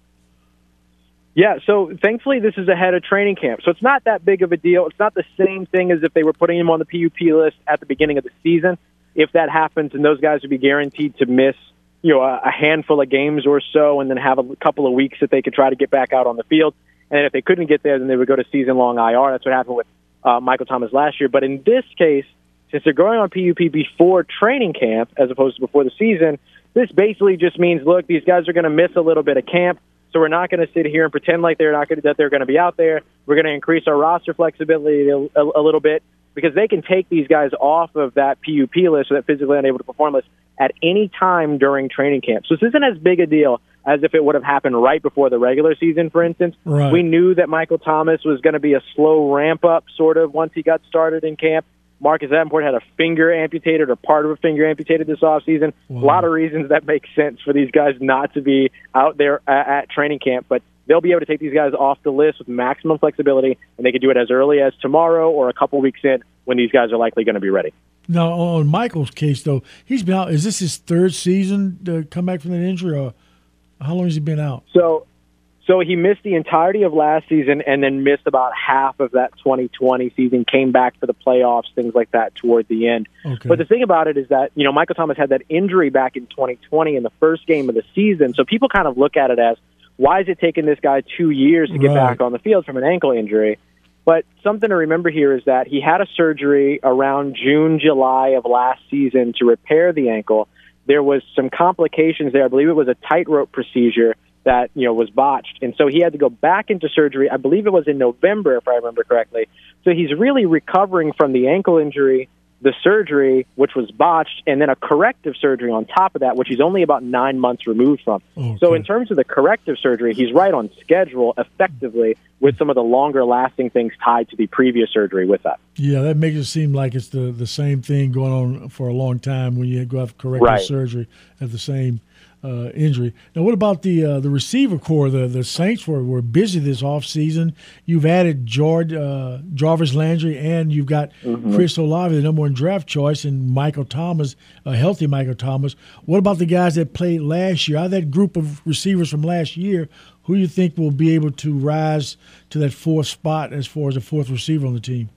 Yeah, so thankfully this is ahead of training camp. So it's not that big of a deal. It's not the same thing as if they were putting him on the PUP list at the beginning of the season. If that happens, and those guys would be guaranteed to miss, you know, a, a handful of games or so, and then have a couple of weeks that they could try to get back out on the field. And if they couldn't get there, then they would go to season-long IR. That's what happened with uh, Michael Thomas last year. But in this case, since they're going on PUP before training camp as opposed to before the season, this basically just means, look, these guys are going to miss a little bit of camp. So we're not going to sit here and pretend like they're not to, that they're going to be out there. We're going to increase our roster flexibility a, a, a little bit because they can take these guys off of that PUP list or that physically unable to perform list at any time during training camp. So this isn't as big a deal as if it would have happened right before the regular season, for instance. Right. We knew that Michael Thomas was going to be a slow ramp up, sort of, once he got started in camp. Marcus Davenport had a finger amputated or part of a finger amputated this offseason. Wow. A lot of reasons that makes sense for these guys not to be out there at, at training camp, but they'll be able to take these guys off the list with maximum flexibility, and they can do it as early as tomorrow or a couple weeks in when these guys are likely going to be ready. Now, on Michael's case, though, he's been out. Is this his third season to come back from that injury, or how long has he been out? So, so he missed the entirety of last season and then missed about half of that 2020 season. Came back for the playoffs, things like that toward the end. Okay. But the thing about it is that you know Michael Thomas had that injury back in 2020 in the first game of the season. So people kind of look at it as why is it taking this guy two years to get Right. back on the field from an ankle injury? But something to remember here is that he had a surgery around June, July of last season to repair the ankle. There was some complications there. I believe it was a tightrope procedure that you know was botched, and so he had to go back into surgery. I believe it was in November, if I remember correctly. So he's really recovering from the ankle injury, the surgery, which was botched, and then a corrective surgery on top of that, which he's only about nine months removed from. So in terms of the corrective surgery, he's right on schedule, effectively, with some of the longer lasting things tied to the previous surgery with that. Yeah, that makes it seem like it's the, the same thing going on for a long time when you go have corrective Right. surgery at the same uh, injury. Now, what about the uh, the receiver core? The the Saints were, were busy this offseason. You've added George, uh, Jarvis Landry, and you've got Chris Olave, the number one draft choice, and Michael Thomas, a healthy Michael Thomas. What about the guys that played last year? Out of that group of receivers from last year, who do you think will be able to rise to that fourth spot as far as a fourth receiver on the team?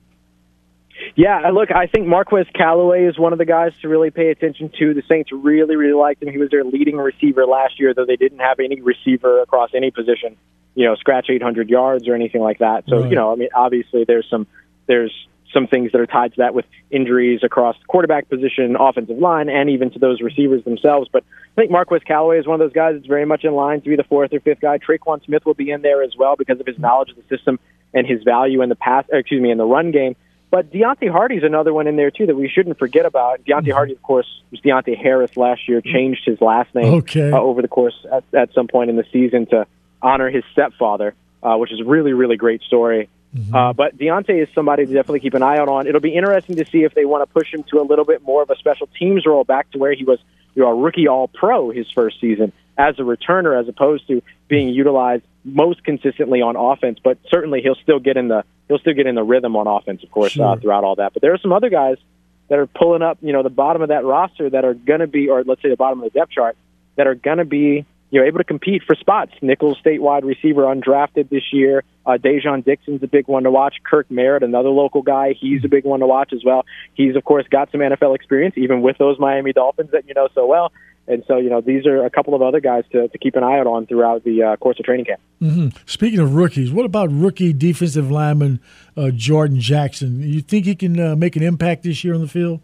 Yeah, look, I think Marquez Callaway is one of the guys to really pay attention to. The Saints really, really liked him. He was their leading receiver last year, though they didn't have any receiver across any position, you know, scratch 800 yards or anything like that. So, Right. you know, I mean, obviously there's some there's some things that are tied to that with injuries across the quarterback position, offensive line, and even to those receivers themselves. But I think Marquez Callaway is one of those guys that's very much in line to be the fourth or fifth guy. Tre'Quan Smith will be in there as well because of his knowledge of the system and his value in the pass, or excuse me, in the run game. But Deonte Harty's another one in there too that we shouldn't forget about. Deonte Harty, of course, was Deonte Harris last year. Changed his last name Okay. uh, over the course at, at some point in the season to honor his stepfather, uh, which is a really, really great story. Uh, but Deonte is somebody to definitely keep an eye out on. It'll be interesting to see if they want to push him to a little bit more of a special teams role, back to where he was, you know, a rookie All Pro his first season as a returner, as opposed to being utilized most consistently on offense. But certainly he'll still get in the he'll still get in the rhythm on offense, of course, uh, throughout all that. But there are some other guys that are pulling up, you know, the bottom of that roster that are going to be, or let's say the bottom of the depth chart, that are going to be, you know, able to compete for spots. Nicholls, state wide receiver, undrafted this year. Uh, Dai'Jean Dixon's a big one to watch. Kirk Merritt, another local guy, he's a big one to watch as well. He's of course got some NFL experience, even with those Miami Dolphins that you know so well. And so, you know, these are a couple of other guys to, to keep an eye out on throughout the uh, course of training camp. hmm Speaking of rookies, what about rookie defensive lineman uh, Jordan Jackson? You think he can uh, make an impact this year on the field?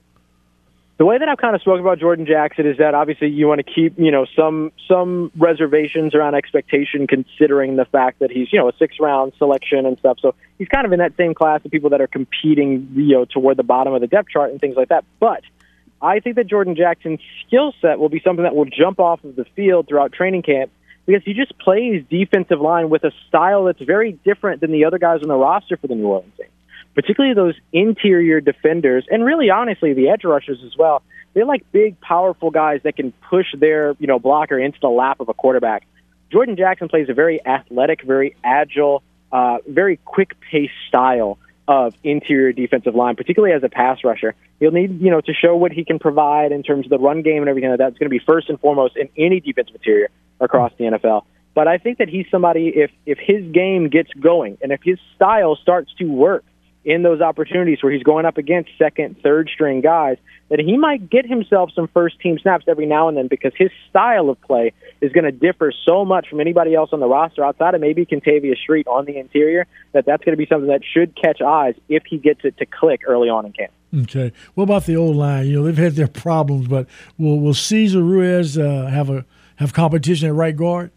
the way that I've kind of spoken about Jordan Jackson is that obviously you want to keep you know some some reservations around expectation, considering the fact that he's you know a six round selection and stuff. So he's kind of in that same class of people that are competing you know toward the bottom of the depth chart and things like that. But I think that Jordan Jackson's skill set will be something that will jump off of the field throughout training camp because he just plays defensive line with a style that's very different than the other guys on the roster for the New Orleans Saints particularly those interior defenders, and really honestly the edge rushers as well. They're like big, powerful guys that can push their you know blocker into the lap of a quarterback. Jordan Jackson plays a very athletic, very agile, uh, very quick paced style of interior defensive line, particularly as a pass rusher. He'll need, you know, to show what he can provide in terms of the run game and everything like that. It's going to be first and foremost in any defensive interior across the NFL. But I think that he's somebody if if his game gets going and if his style starts to work in those opportunities where he's going up against second, third string guys, that he might get himself some first team snaps every now and then because his style of play is going to differ so much from anybody else on the roster outside of maybe Kentavius Street on the interior that that's going to be something that should catch eyes if he gets it to click early on in camp. Okay. What about the old line? You know, they've had their problems, but will will Cesar Ruiz uh, have a have competition at right guard?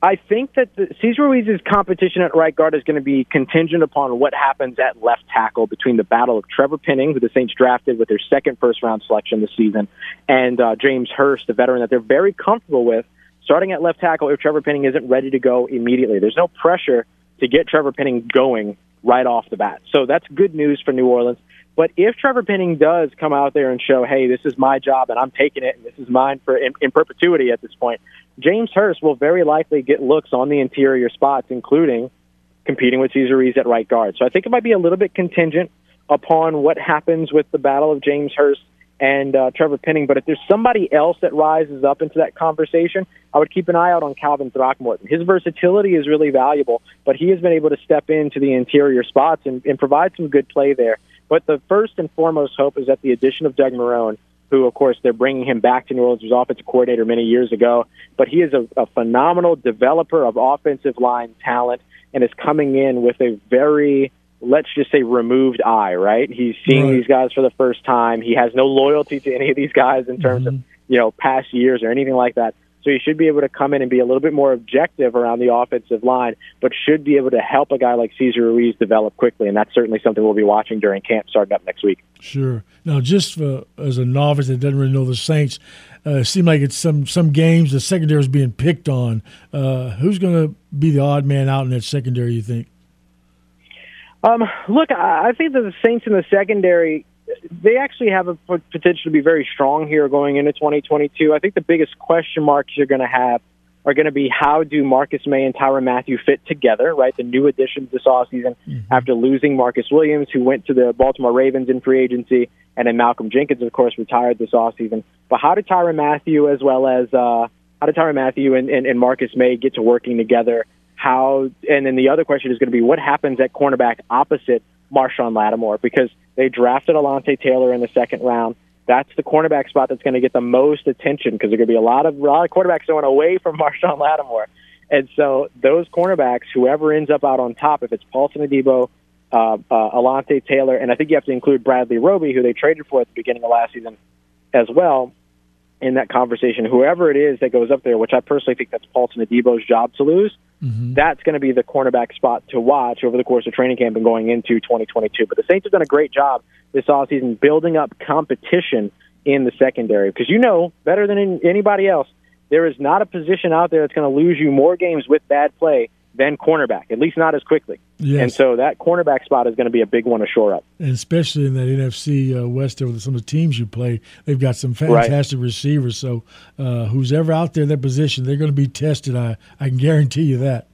I think that the, Cesar Ruiz's competition at right guard is going to be contingent upon what happens at left tackle between the battle of Trevor Penning, who the Saints drafted with their second first round selection this season, and uh, James Hurst, the veteran that they're very comfortable with, starting at left tackle if Trevor Penning isn't ready to go immediately. There's no pressure to get Trevor Penning going right off the bat. So that's good news for New Orleans. But if Trevor Penning does come out there and show, hey, this is my job and I'm taking it and this is mine for in, in perpetuity at this point, James Hurst will very likely get looks on the interior spots, including competing with Cesar at right guard. So I think it might be a little bit contingent upon what happens with the battle of James Hurst and uh, Trevor Penning. But if there's somebody else that rises up into that conversation, I would keep an eye out on Calvin Throckmorton. His versatility is really valuable, but he has been able to step into the interior spots and, and provide some good play there. But the first and foremost hope is that the addition of Doug Marrone, who, of course, they're bringing him back to New Orleans, was offensive coordinator many years ago, but he is a, a phenomenal developer of offensive line talent and is coming in with a very let's just say removed eye, right? He's seeing Right. these guys for the first time. He has no loyalty to any of these guys in terms of, mm-hmm. you know, past years or anything like that. So he should be able to come in and be a little bit more objective around the offensive line, but should be able to help a guy like Cesar Ruiz develop quickly. And that's certainly something we'll be watching during camp starting up next week. Sure. Now, just for, as a novice that doesn't really know the Saints, uh, it seemed like it's some some games the secondary is being picked on. Uh, who's going to be the odd man out in that secondary? You think? Um, look, I I think that the Saints in the secondary, they actually have a potential to be very strong here going into 2022. I think the biggest question marks you're going to have are going to be how do Marcus Maye and Tyrann Mathieu fit together, right? The new additions this offseason after losing Marcus Williams, who went to the Baltimore Ravens in free agency, and then Malcolm Jenkins, of course, retired this offseason. But how did Tyrann Mathieu as well as uh, how did Tyrann Mathieu and, and, and Marcus Maye get to working together? How and then the other question is going to be what happens at cornerback opposite Marshon Lattimore because they drafted Alontae Taylor in the second round. That's the cornerback spot that's going to get the most attention because there going to be a lot of a lot of quarterbacks going away from Marshon Lattimore, and so those cornerbacks, whoever ends up out on top, if it's Paulson Adebo, uh, uh, Alontae Taylor, and I think you have to include Bradley Roby, who they traded for at the beginning of last season, as well in that conversation. Whoever it is that goes up there, which I personally think that's Paulson Adebo's job to lose, Mm-hmm. That's going to be the cornerback spot to watch over the course of training camp and going into 2022. But the Saints have done a great job this offseason building up competition in the secondary because you know better than anybody else, there is not a position out there that's going to lose you more games with bad play than cornerback, at least not as quickly. Yes. And so that cornerback spot is going to be a big one to shore up. and especially in that NFC uh, West with some of the teams you play, they've got some fantastic receivers. So uh, who's ever out there in that position, they're going to be tested. I, I can guarantee you that.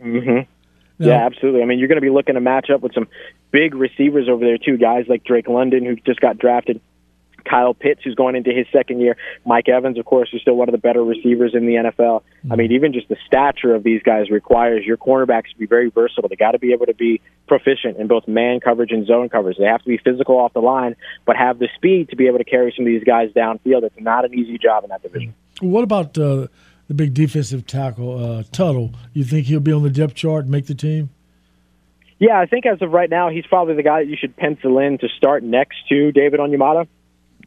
hmm Now- Yeah, absolutely. I mean, you're going to be looking to match up with some big receivers over there too. Guys like Drake London, who just got drafted. Kyle Pitts, who's going into his second year. Mike Evans, of course, is still one of the better receivers in the NFL. I mean, even just the stature of these guys requires your cornerbacks to be very versatile. They got to be able to be proficient in both man coverage and zone coverage. They have to be physical off the line, but have the speed to be able to carry some of these guys downfield. It's not an easy job in that division. What about uh, the big defensive tackle, uh, Tuttle? You think he'll be on the depth chart and make the team? Yeah, I think as of right now, he's probably the guy that you should pencil in to start next to David Onyemata.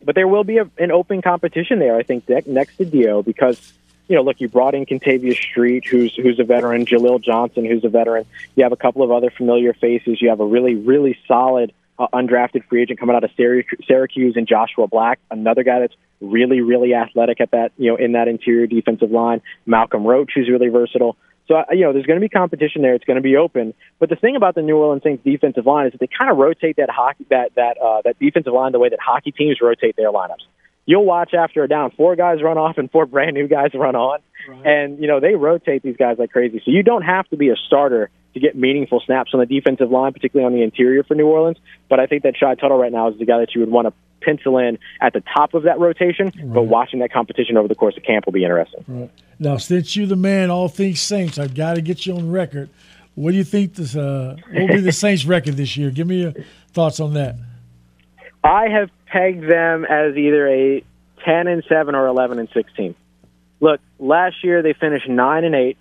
But there will be a, an open competition there, I think, next to Dio because, you know, look, you brought in Kentavius Street, who's who's a veteran, Jaleel Johnson, who's a veteran. You have a couple of other familiar faces. You have a really, really solid uh, undrafted free agent coming out of Syracuse and Joshua Black, another guy that's really, really athletic at that, you know, in that interior defensive line. Malcolm Roach, who's really versatile. So, uh, you know, there's going to be competition there. It's going to be open. But the thing about the New Orleans Saints defensive line is that they kind of rotate that hockey that that uh, that defensive line the way that hockey teams rotate their lineups. You'll watch after a down, four guys run off and four brand new guys run on, and you know they rotate these guys like crazy. So you don't have to be a starter to get meaningful snaps on the defensive line, particularly on the interior for New Orleans. But I think that Shy Tuttle right now is the guy that you would want to pencil in at the top of that rotation. But watching that competition over the course of camp will be interesting. Right. Now, since you're the man, all things Saints, I've got to get you on record. What do you think this uh, will be the Saints' record this year? Give me your thoughts on that. I have pegged them as either a 10 and 7 or 11 and 16. Look, last year they finished 9 and 8.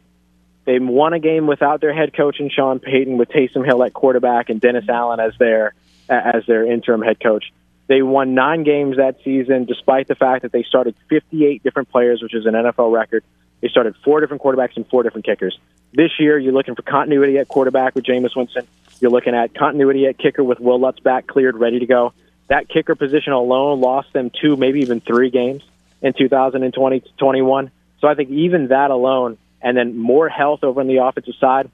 They won a game without their head coach and Sean Payton with Taysom Hill at quarterback and Dennis Allen as their as their interim head coach. They won 9 games that season despite the fact that they started 58 different players, which is an NFL record. They started four different quarterbacks and four different kickers. This year, you're looking for continuity at quarterback with Jameis Winston. You're looking at continuity at kicker with Wil Lutz back, cleared, ready to go. That kicker position alone lost them two, maybe even three games in 2020 21. So I think even that alone, and then more health over on the offensive side,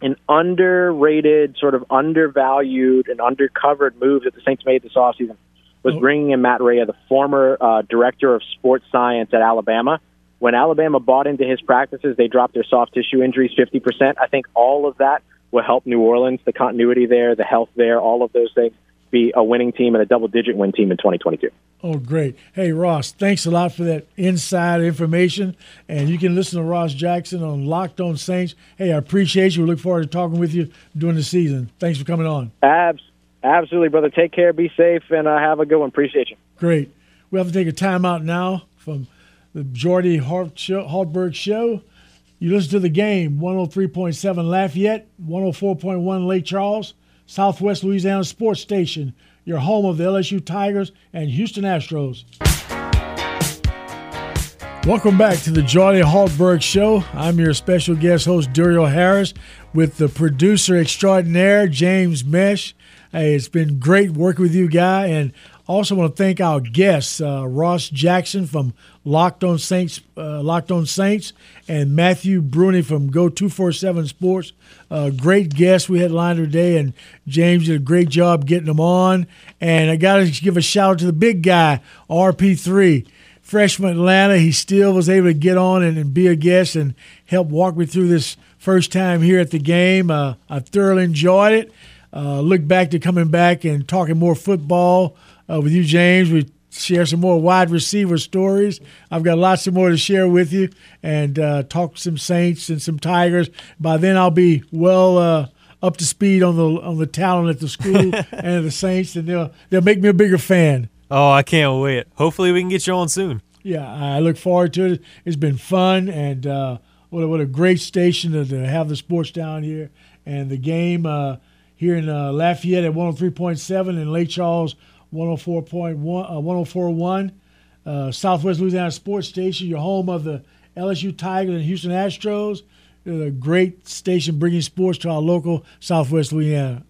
an underrated, sort of undervalued and undercovered move that the Saints made this offseason was bringing in Matt Rhea, the former uh, director of sports science at Alabama. When Alabama bought into his practices, they dropped their soft tissue injuries 50%. I think all of that will help New Orleans, the continuity there, the health there, all of those things, be a winning team and a double digit win team in 2022. Oh, great. Hey, Ross, thanks a lot for that inside information. And you can listen to Ross Jackson on Locked On Saints. Hey, I appreciate you. We look forward to talking with you during the season. Thanks for coming on. Abs- absolutely, brother. Take care, be safe, and uh, have a good one. Appreciate you. Great. We have to take a timeout now from the Jordy Hart show, Hultberg Show. You listen to the game, 103.7 Lafayette, 104.1 Lake Charles, Southwest Louisiana Sports Station, your home of the LSU Tigers and Houston Astros. Welcome back to the Johnny Hultberg Show. I'm your special guest host, Duriel Harris, with the producer extraordinaire, James Mesh. Hey, it's been great working with you, guy, and also want to thank our guests, uh, Ross Jackson from Locked On Saints, uh, Locked On Saints, and Matthew Bruni from Go Two Four Seven Sports. Uh, great guests we had lined today, and James did a great job getting them on. And I got to give a shout out to the big guy, RP3 freshman Atlanta. He still was able to get on and, and, be a guest and help walk me through this first time here at the game. Uh, I thoroughly enjoyed it. Uh, look back to coming back and talking more football uh, with you, James. We share some more wide receiver stories. I've got lots of more to share with you and uh, talk some Saints and some Tigers. By then, I'll be well uh, up to speed on the on the talent at the school and the Saints, and they'll they'll make me a bigger fan. Oh, I can't wait. Hopefully, we can get you on soon. Yeah, I look forward to it. It's been fun, and uh, what, a, what a great station to, to, have the sports down here. And the game uh, here in uh, Lafayette at 103.7 and Lake Charles 104.1, uh, 104.1. Uh, Southwest Louisiana Sports Station, your home of the LSU Tigers and Houston Astros. a great station bringing sports to our local Southwest Louisiana.